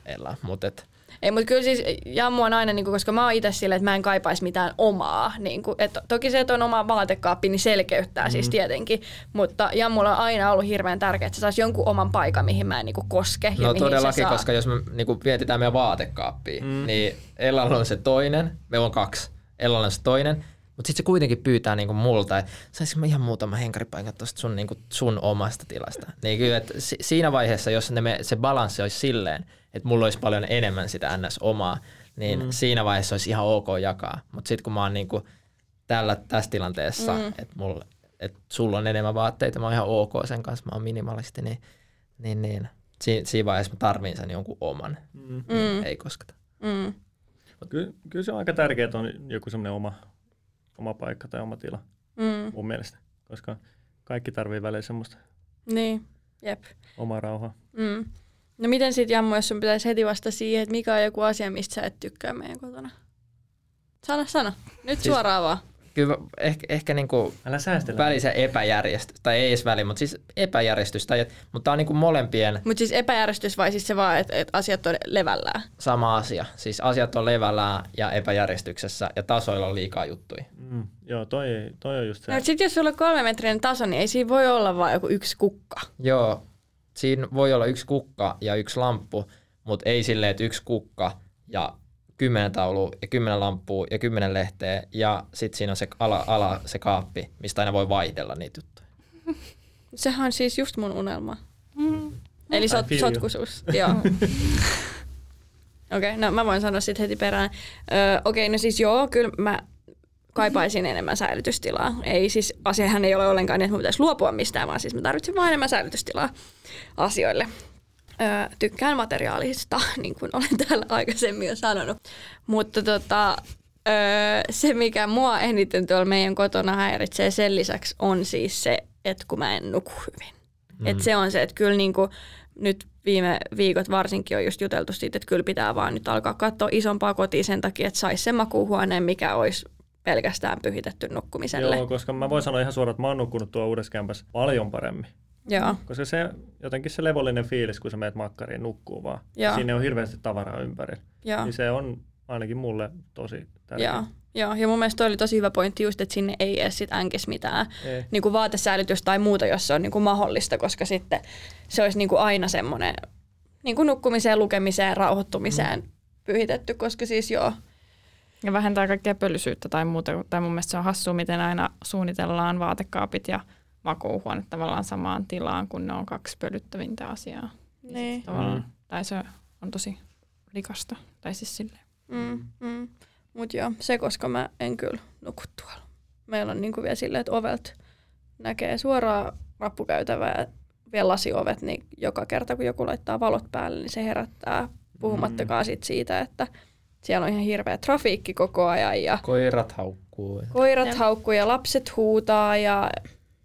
Ella, mutta et, Ei, mutta kyllä siis Jammu on aina, niin kuin, koska mä oon itse silleen, että mä en kaipaisi mitään omaa. Niin kuin, että toki se, että on oma vaatekaappi, niin selkeyttää mm. siis tietenkin. Mutta Jammulla on aina ollut hirveän tärkeää, että se saisi jonkun oman paikan, mihin mä en niin kuin, koske. ja no mihin se todellakin, saa. koska jos me niinku mietitään meidän vaatekaappia, mm. niin Ellalla on se toinen, meillä on kaksi, Ellalla on se toinen, mutta sitten se kuitenkin pyytää niinku multa, että saisinko mä ihan muutama henkaripaikan tuosta sun, niinku, sun omasta tilasta. Niin kyllä, että si- siinä vaiheessa, jos ne me, se balanssi olisi silleen, että mulla olisi paljon enemmän sitä ns. omaa, niin mm. siinä vaiheessa olisi ihan ok jakaa. Mutta sitten kun mä oon niinku tällä, tässä tilanteessa, mm. että mulla että sulla on enemmän vaatteita, mä oon ihan ok sen kanssa, mä oon minimalisti, niin, niin, niin. Si, siinä vaiheessa mä tarviin sen jonkun oman. Mm. Mm, Ei kosketa. mm. Kyllä, kyllä se on aika tärkeää, että on joku semmoinen oma, oma paikka tai oma tila Mm. mun mielestä, koska kaikki tarvii välillä semmoista Niin, jep. omaa rauhaa. Mm. No miten sit Jammu, jos sun pitäisi heti vasta siihen, että mikä on joku asia, mistä sä et tykkää meidän kotona? Sano, sano. Nyt Siis- suoraan vaan. Kyllä ehkä, ehkä niinku Älä säästellä. välisen epäjärjestys, tai ei edes väli, mutta siis epäjärjestys, tai, mutta tämä on niinku molempien Mutta siis epäjärjestys vai siis se vaan, että et asiat on levällään? sama asia. Siis asiat on levällään ja epäjärjestyksessä ja tasoilla on liikaa juttuja. Mm, joo, toi, toi on just se. No, sitten jos sulla on kolmemetrinen taso, niin ei siinä voi olla vaan joku yksi kukka. Joo, siinä voi olla yksi kukka ja yksi lamppu, mutta ei silleen, että yksi kukka ja kymmenen taulua ja kymmenen lamppua ja kymmenen lehteä ja sitten siinä on se ala, ala, se kaappi, mistä aina voi vaihdella niitä juttuja. Sehän on siis just mun unelma. Eli I sot, sotkuisuus. Joo. Okei, okay, no mä voin sanoa sitten heti perään. Öö, Okei, okay, no siis joo, kyllä mä kaipaisin enemmän säilytystilaa. Ei siis, asiahan ei ole ollenkaan niin, että mun pitäisi luopua mistään, vaan siis mä tarvitsen vain enemmän säilytystilaa asioille. Öö, tykkään materiaalista, niin kuin olen täällä aikaisemmin jo sanonut. Mutta tota, öö, se, mikä mua eniten tuolla meidän kotona häiritsee sen lisäksi, on siis se, että kun mä en nuku hyvin. Mm. Et se on se, että kyllä niinku, nyt viime viikot varsinkin on just juteltu siitä, että kyllä pitää vaan nyt alkaa katsoa isompaa kotia sen takia, että saisi sen makuuhuoneen, mikä olisi pelkästään pyhitetty nukkumiselle. Joo, koska mä voin sanoa ihan suoraan, että mä oon nukkunut tuo uudessa kämpässä paljon paremmin. Joo. Koska se jotenkin se levollinen fiilis, kun sä meet makkariin nukkuu vaan. Joo. Siinä on hirveästi tavaraa ympärillä. Joo. Niin se on ainakin mulle tosi tärkeä. Joo. Joo, ja mun mielestä toi oli tosi hyvä pointti just, että sinne ei edes sit änkes mitään Ei. niin kuin vaatesäilytys tai muuta, jos se on niin kuin mahdollista, koska sitten se olisi niin kuin aina semmoinen niin kuin nukkumiseen, lukemiseen, rauhoittumiseen mm. pyhitetty, koska siis joo, Ja vähentää kaikkea pölysyyttä tai muuta. Tai mun mielestä se on hassua, miten aina suunnitellaan vaatekaapit ja makuuhuone tavallaan samaan tilaan, kun ne on kaksi pölyttävintä asiaa. niin. Tavallaan, Mm. Tai se on tosi rikasta. Tai siis silleen. Mm, mm. Mutta joo, se koska mä en kyllä nuku tuolla. Meillä on niinku vielä silleen, että ovet näkee suoraan rappukäytävää ja vielä lasiovet, niin joka kerta kun joku laittaa valot päälle, niin se herättää. Puhumattakaan sit siitä, että siellä on ihan hirveä trafiikki koko ajan ja Koirat haukkuu. koirat Jep. haukkuu ja lapset huutaa ja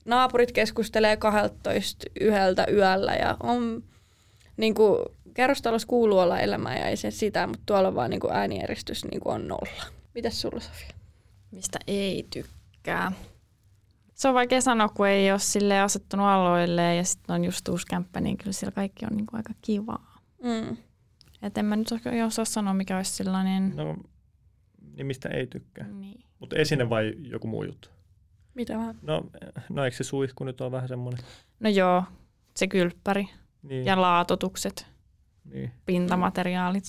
naapurit keskustelee 12 yhdeltä yöllä ja on niin kuin, kerrostalossa kuuluu olla elämää ja ei se sitä, mutta tuolla on vaan niin kuin äänieristys niin kuin on nolla. Mitäs sulla Sofia? Mistä ei tykkää. Se on vaikea sanoa, kun ei ole sille asettunut aloille ja sitten on just uusi kämppä, niin kyllä siellä kaikki on niinku aika kivaa. Mm. Et en mä nyt osaa sanoa, mikä olisi sellainen... No, niin mistä ei tykkää. Niin. Mutta esine vai joku muu juttu? Mitä vähän? No, no eikö se suihku nyt ole vähän semmoinen? No joo, se kylppäri Niin, ja laatotukset, niin, pintamateriaalit.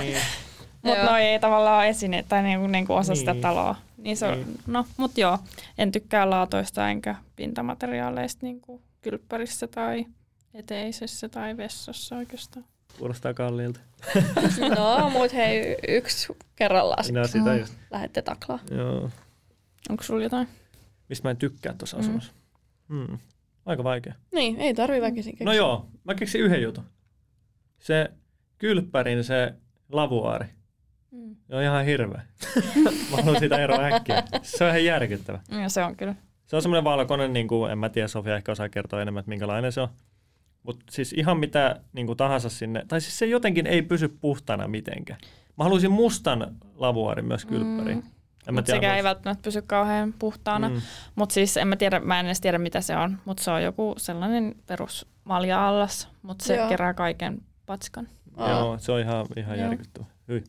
niin. Mutta Joo. no ei tavallaan ole esine tai niinku, niinku osa Niin. sitä taloa. Niin se on, Niin. no, mutta joo, en tykkää laatoista enkä pintamateriaaleista niinku kylppärissä tai eteisessä tai vessassa oikeastaan. Kuulostaa kalliilta. No, mut hei, yksi kerrallaan. Minä sitä just. Lähette taklaa. Joo. Onko sulla jotain? Mistä mä en tykkää tuossa Mm. asunnossa? Hmm. Aika vaikea. Niin, ei tarvi väkisin keksiä. No joo, mä keksin yhden jutun. Se kylppärin se lavuaari. Mm. Se on ihan hirveä. mä haluan siitä eroa äkkiä. Se on ihan järkyttävä. Ja se on kyllä. Se on semmoinen valkoinen, niin kuin, en mä tiedä, Sofia ehkä osaa kertoa enemmän, että minkälainen se on. Mutta siis ihan mitä niin kuin tahansa sinne, tai siis se jotenkin ei pysy puhtana mitenkään. Mä haluaisin mustan lavuaarin myös kylppäriin. Mm. En mä Mutta tiedä, sekään ei välttämättä pysy kauhean puhtaana. Mm. Mutta siis en mä, tiedä, mä en edes tiedä mitä se on. Mutta se on joku sellainen perus malja-allas. Mutta se Joo. kerää kaiken patskan. Aa. Joo, se on ihan, ihan järkyttävä. Hyi.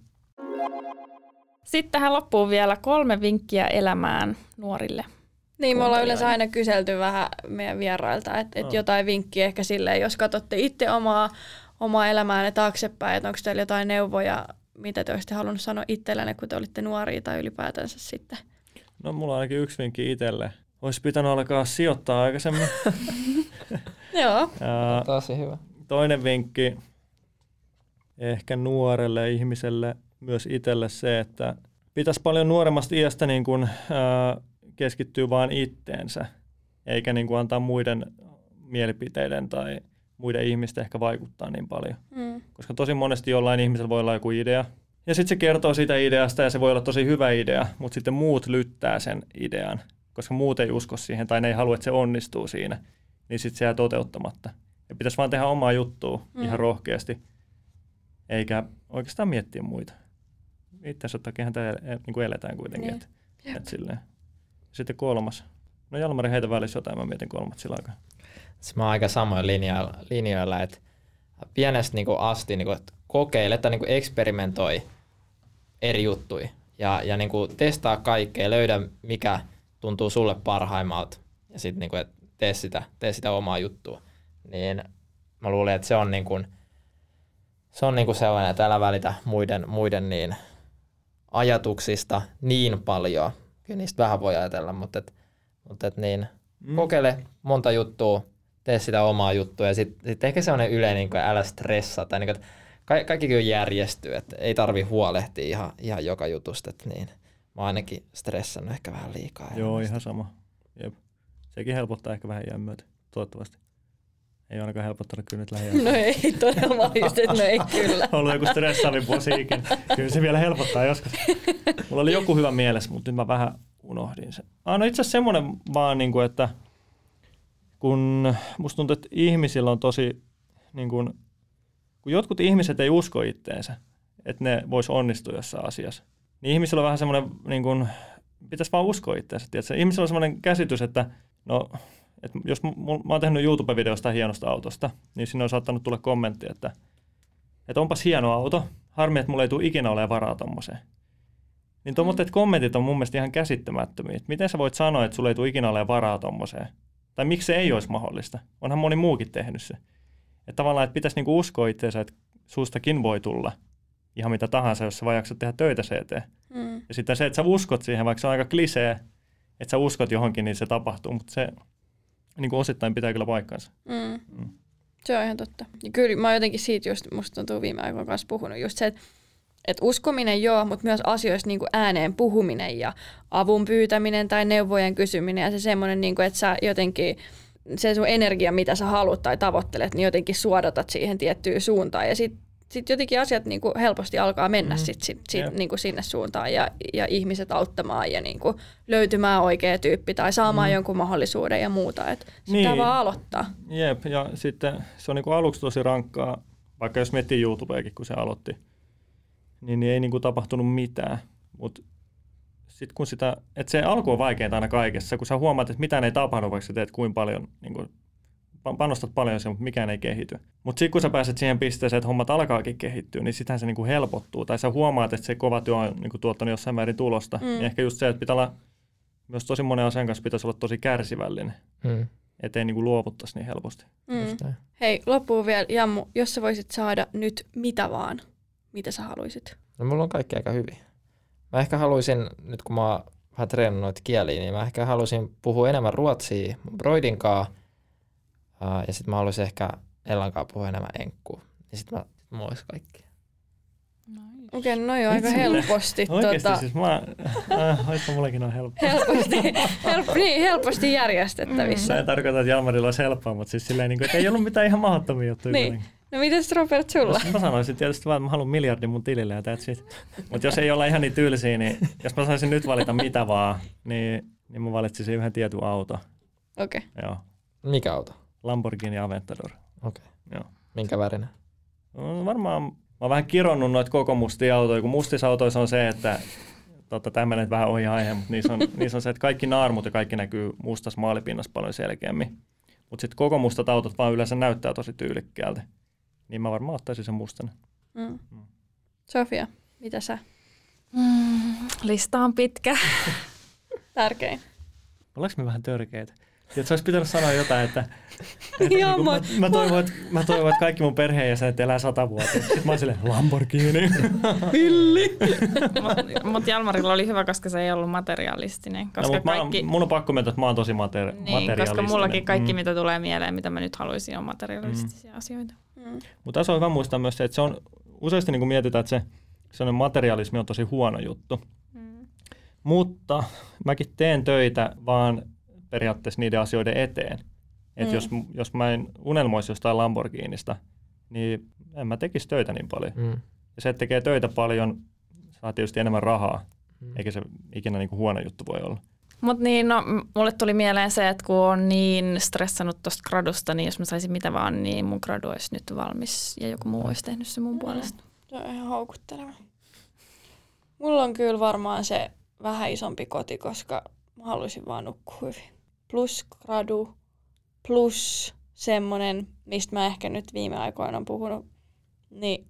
Sitten tähän loppuu vielä kolme vinkkiä elämään nuorille. Niin, me ollaan yleensä aina kyselty vähän meidän vierailta, että et jotain vinkkiä ehkä silleen, jos katsotte itse omaa, omaa elämäänne taaksepäin, että onko teillä jotain neuvoja, mitä te olisitte halunnut sanoa itsellenne, kun te olitte nuoria tai ylipäätänsä sitten. No mulla on ainakin yksi vinkki itselle. Olisi pitänyt alkaa sijoittaa aikaisemmin. Joo. Tosi hyvä. toinen vinkki ehkä nuorelle ihmiselle, myös itselle se, että pitäisi paljon nuoremmasta iästä niin kuin, ää, keskittyä vain itteensä, eikä niin kuin antaa muiden mielipiteiden tai muiden ihmisten ehkä vaikuttaa niin paljon. Mm. Koska tosi monesti jollain ihmisellä voi olla joku idea, Ja sitten se kertoo siitä ideasta ja se voi olla tosi hyvä idea, mutta sitten muut lyttää sen idean, koska muut ei usko siihen tai ne ei halua, että se onnistuu siinä, niin sitten se jää toteuttamatta. Ja pitäisi vaan tehdä omaa juttua mm. ihan rohkeasti, eikä oikeastaan miettiä muita. Itse takia tämä niin eletään kuitenkin. Niin. Että, että silleen. Sitten kolmas. No Jalmari heitä välissä jotain, mä mietin kolmat sillä aikaa. Mä oon aika samoin linjoilla, linjoilla että pienestä niin kuin asti niin kuin, että kokeile tai niin kuin eksperimentoi eri juttuja ja, ja niin kuin testaa kaikkea, löydä mikä tuntuu sulle parhaimmalta ja sitten niin kuin, tee, sitä, tee sitä omaa juttua. Niin mä luulen, että se on, niin kuin, se on niin kuin sellainen, että älä välitä muiden, muiden niin ajatuksista niin paljon. Kyllä niistä vähän voi ajatella, mutta, et, mutta et niin, mm. kokeile monta juttua, tee sitä omaa juttua ja sitten sit ehkä sellainen yleinen, niin kuin, älä stressaa. Tai niin kuin, ka- kaikki kyllä järjestyy, että ei tarvi huolehtia ihan, ihan joka jutusta. Että niin. Mä oon ainakin stressannut ehkä vähän liikaa. Joo, ihan sama. Jep. Sekin helpottaa ehkä vähän jään myötä, toivottavasti. Ei ainakaan helpottanut kyllä nyt lähiaikoina. No ei todella, just, että no ei kyllä. ollut joku stressaavin vuosi ikinä. Kyllä se vielä helpottaa joskus. Mulla oli joku hyvä mielessä, mutta nyt mä vähän unohdin sen. Ah, no itse asiassa semmoinen vaan, niin kuin, että kun musta tuntuu, että ihmisillä on tosi, niin kuin, kun jotkut ihmiset ei usko itteensä, että ne vois onnistua jossain asiassa, niin ihmisillä on vähän semmoinen, niin kuin, pitäisi vaan uskoa itteensä. Tiedätkö? Ihmisillä on semmoinen käsitys, että no, että jos mä, mä oon tehnyt YouTube-videosta hienosta autosta, niin sinne on saattanut tulla kommentti, että, että onpas hieno auto, harmi, että mulla ei tule ikinä ole varaa tommoseen. Niin tuommoiset mm. kommentit on mun mielestä ihan käsittämättömiä. Että miten sä voit sanoa, että sulla ei tule ikinä ole varaa tommoseen? Tai miksi se ei olisi mahdollista? Onhan moni muukin tehnyt se. Että tavallaan, että pitäisi niinku uskoa itseensä, että sustakin voi tulla ihan mitä tahansa, jos sä vaan jaksat tehdä töitä se eteen. Mm. Ja sitten se, että sä uskot siihen, vaikka se on aika klisee, että sä uskot johonkin, niin se tapahtuu, mutta se niin kuin osittain pitää kyllä paikkansa. Mm. Mm. Se on ihan totta. Ja kyllä mä oon jotenkin siitä just, musta tuntuu viime aikoina kanssa puhunut, just se, että et uskominen joo, mutta myös asioista niin kuin ääneen puhuminen ja avun pyytäminen tai neuvojen kysyminen ja se semmoinen, niin kuin, että sä jotenkin se sun energia, mitä sä haluat tai tavoittelet, niin jotenkin suodatat siihen tiettyyn suuntaan. Ja sitten sit jotenkin asiat niin kuin helposti alkaa mennä mm. sit, sit, sit, yep. niin kuin sinne suuntaan ja, ja ihmiset auttamaan ja niin kuin löytymään oikea tyyppi tai saamaan mm. jonkun mahdollisuuden ja muuta. Että niin. sitä vaan aloittaa. Jep, ja sitten se on niin kuin aluksi tosi rankkaa, vaikka jos miettii YouTubeakin, kun se aloitti, niin, niin ei niin kuin tapahtunut mitään. Mutta sitten kun sitä, että se alku on vaikeinta aina kaikessa, kun sä huomaat, että mitään ei tapahdu, vaikka sä teet kuin paljon, niin kuin, panostat paljon sen, mutta mikään ei kehity. Mutta sitten kun sä pääset siihen pisteeseen, että hommat alkaakin kehittyä, niin sitähän se niin kuin helpottuu. Tai sä huomaat, että se kova työ on niin kuin tuottanut jossain määrin tulosta. Mm. Niin ehkä just se, että pitää olla, myös tosi monen asian kanssa pitäisi olla tosi kärsivällinen. Mm. Ettei niin kuin luovuttaisi niin helposti. Mm. Hei, loppuun vielä, Jammu, jos sä voisit saada nyt mitä vaan, mitä sä haluaisit? No mulla on kaikki aika hyvin. Mä ehkä haluaisin, nyt kun mä oon vähän treenannut noita kieliä, niin mä ehkä haluaisin puhua enemmän ruotsia broidin kanssa. ja sitten mä haluaisin ehkä Ellan kanssa puhua enemmän enkkuu. Ja sitten mä, sit olisi kaikki. Okei, okay, no on aika helposti. Oikeasti tuota... siis mä, äh, oispa mullakin on helppo. helposti, help, niin, helposti järjestettävissä. Mm. Mä en tarkoita, että Jalmarilla olisi helppoa, mutta siis silleen, niin kuin, että ei ollut mitään ihan mahdottomia juttuja. niin. No mites Robert sulla? Mä sanoisin tietysti vaan, että mä haluan miljardin mun tilille ja that's it. Mutta jos ei olla ihan niin tylsiä, niin jos mä saisin nyt valita mitä vaan, niin, niin mä valitsisin yhden tietyn auto. Okei. Okay. Joo. Mikä auto? Lamborghini Aventador. Okei. Okay. Joo. Minkä värinen? No, varmaan, mä oon vähän kironnut noita koko mustia autoja, kun mustissa autoissa on se, että totta, tämä menee vähän ohi aihe, mutta niissä on, niissä on se, että kaikki naarmut ja kaikki näkyy mustassa maalipinnassa paljon selkeämmin. Mutta sitten koko mustat autot vaan yleensä näyttää tosi tyylikkäältä. Niin mä varmaan ottaisin sen mustan. Mm. Mm. Sofia, mitä sä? Mm, lista on pitkä. Tärkein. Ollaanko me vähän törkeitä? Tiedätkö, olisi pitänyt sanoa jotain, että, että niin mä, mä, toivon, että, mä toivon, että kaikki mun perheenjäsenet elää sata vuotta. Sitten mä oon silleen, Lamborghini. Villi. mutta Jalmarilla oli hyvä, koska se ei ollut materialistinen. Koska no, kaikki... mä, mun on pakko myöntää, että mä oon tosi materi- niin, materialistinen. koska mullakin kaikki, mm. mitä tulee mieleen, mitä mä nyt haluaisin, on materialistisia mm. asioita. Mm. Mutta tässä on hyvä muistaa myös se, että se on useasti niin kuin mietitään, että se sellainen materialismi on tosi huono juttu. Mm. Mutta mäkin teen töitä vaan periaatteessa niiden asioiden eteen. Että mm. jos, jos mä en unelmoisi jostain Lamborghinista, niin en mä tekisi töitä niin paljon. Mm. Ja se, että tekee töitä paljon, saa tietysti enemmän rahaa, Mm. eikä se ikinä niin kuin huono juttu voi olla. Mutta niin, no, mulle tuli mieleen se, että kun on niin stressannut tuosta gradusta, niin jos mä saisin mitä vaan, niin mun gradu olisi nyt valmis ja joku muu olisi tehnyt se mun puolesta. Se on ihan houkutteleva. Mulla on kyllä varmaan se vähän isompi koti, koska mä haluaisin vaan nukkua hyvin. Plus gradu, plus semmonen, mistä mä ehkä nyt viime aikoina on puhunut, niin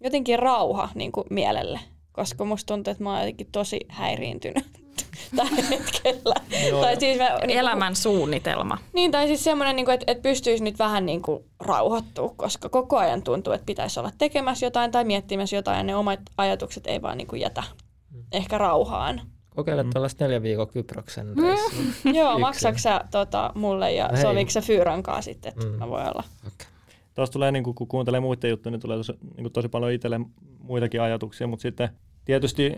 jotenkin rauha niin kuin mielelle. Koska musta tuntuu, että mä oon jotenkin tosi häiriintynyt tällä hetkellä. tai siis mä, niin Elämän suunnitelma. Niin, tai siis semmoinen, niin että, että pystyisi nyt vähän niin kuin rauhoittua, koska koko ajan tuntuu, että pitäisi olla tekemässä jotain tai miettimässä jotain, ja ne omat ajatukset ei vaan niin kuin jätä ehkä rauhaan. Kokeile Mm. tällaista neljä viikon Kyproksen reissua. Joo, sä tota, mulle ja Hei. soviks sä Fyyran kanssa sitten, että Mm. mä voin olla? Okay. Tuossa tulee, niin kuin, kun kuuntelee muiden juttuja, niin tulee tosi, niin tosi paljon itselle muitakin ajatuksia, mutta sitten tietysti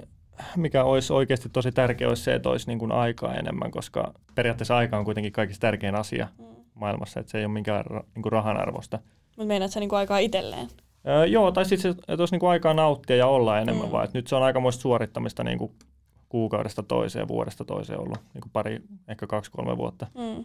mikä olisi oikeasti tosi tärkeä, olisi se, että olisi niin kuin aikaa enemmän, koska periaatteessa aika on kuitenkin kaikista tärkein asia Mm. maailmassa, että se ei ole minkään ra- niin kuin rahan arvosta. Mutta meinaat sä niin kuin aikaa itselleen? Öö, joo, tai sitten se, että olisi niin kuin aikaa nauttia ja olla enemmän Mm. vaan, nyt se on aikamoista suorittamista niin kuin kuukaudesta toiseen, vuodesta toiseen ollut, niin kuin pari, ehkä kaksi-kolme vuotta. Mm.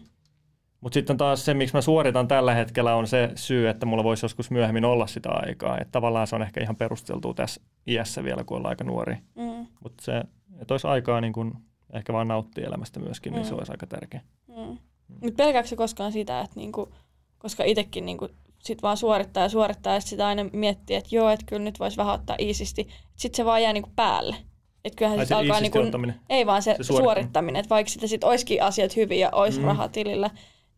Mutta sitten taas se, miksi mä suoritan tällä hetkellä, on se syy, että mulla voisi joskus myöhemmin olla sitä aikaa. Että tavallaan se on ehkä ihan perusteltu tässä iässä vielä, kun ollaan aika nuori. Mm. Mutta se, että olisi aikaa niin kun ehkä vaan nauttia elämästä myöskin, niin se Mm. olisi aika tärkeä. Mm. Mutta pelkääkö koskaan sitä, että niinku, koska itsekin niinku sit vaan suorittaa ja suorittaa ja sit sitä aina miettii, että joo, että kyllä nyt voisi vähän ottaa iisisti. Sitten se vaan jää niinku päälle. Että kyllähän Ai se alkaa niinku, ei vaan se, se suorittaminen. suorittaminen. Että vaikka sitä sit olisikin asiat hyvin ja olisi mm. Mm. rahaa tilillä,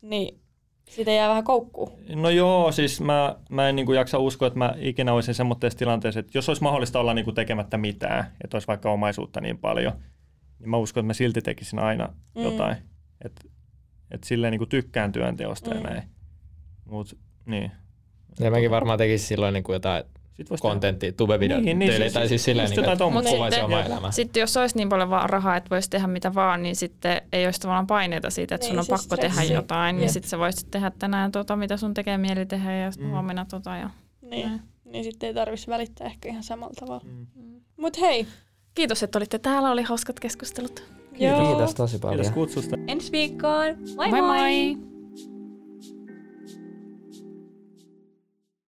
niin siitä jää vähän koukkuun. No joo, siis mä, mä en niin kuin jaksa uskoa, että mä ikinä olisin semmoisessa tilanteessa, että jos olisi mahdollista olla niin kuin tekemättä mitään, että olisi vaikka omaisuutta niin paljon, niin mä uskon, että mä silti tekisin aina Mm. jotain. Että et silleen niin kuin tykkään työnteosta mm. Mm. ja näin. Mut niin. Ja mäkin varmaan tekisin silloin niin kuin jotain Sit vois kontenttia, tubevideot Niin, niin, siis- tai siis silleen, niin jotain että kuvaisi sitten- omaa elämää. Sitten jos olisi niin paljon vaan rahaa, että voisi tehdä mitä vaan, niin sitten ei olisi tavallaan paineita siitä, että Niin, sun on se pakko tehdä stressi. jotain. Jep. Niin sitten sä voisit tehdä tänään tota, mitä sun tekee mieli tehdä ja sitten Mm. huomenna tota. Ja... Niin, Näin. niin sitten ei tarvitsisi välittää ehkä ihan samalla tavalla. Mm. Mut hei, Kiitos, että olitte täällä. Oli hauskat keskustelut. joo. Kiitos tosi paljon. Kiitos kutsusta. ensi viikkoon. Moi moi! moi! moi.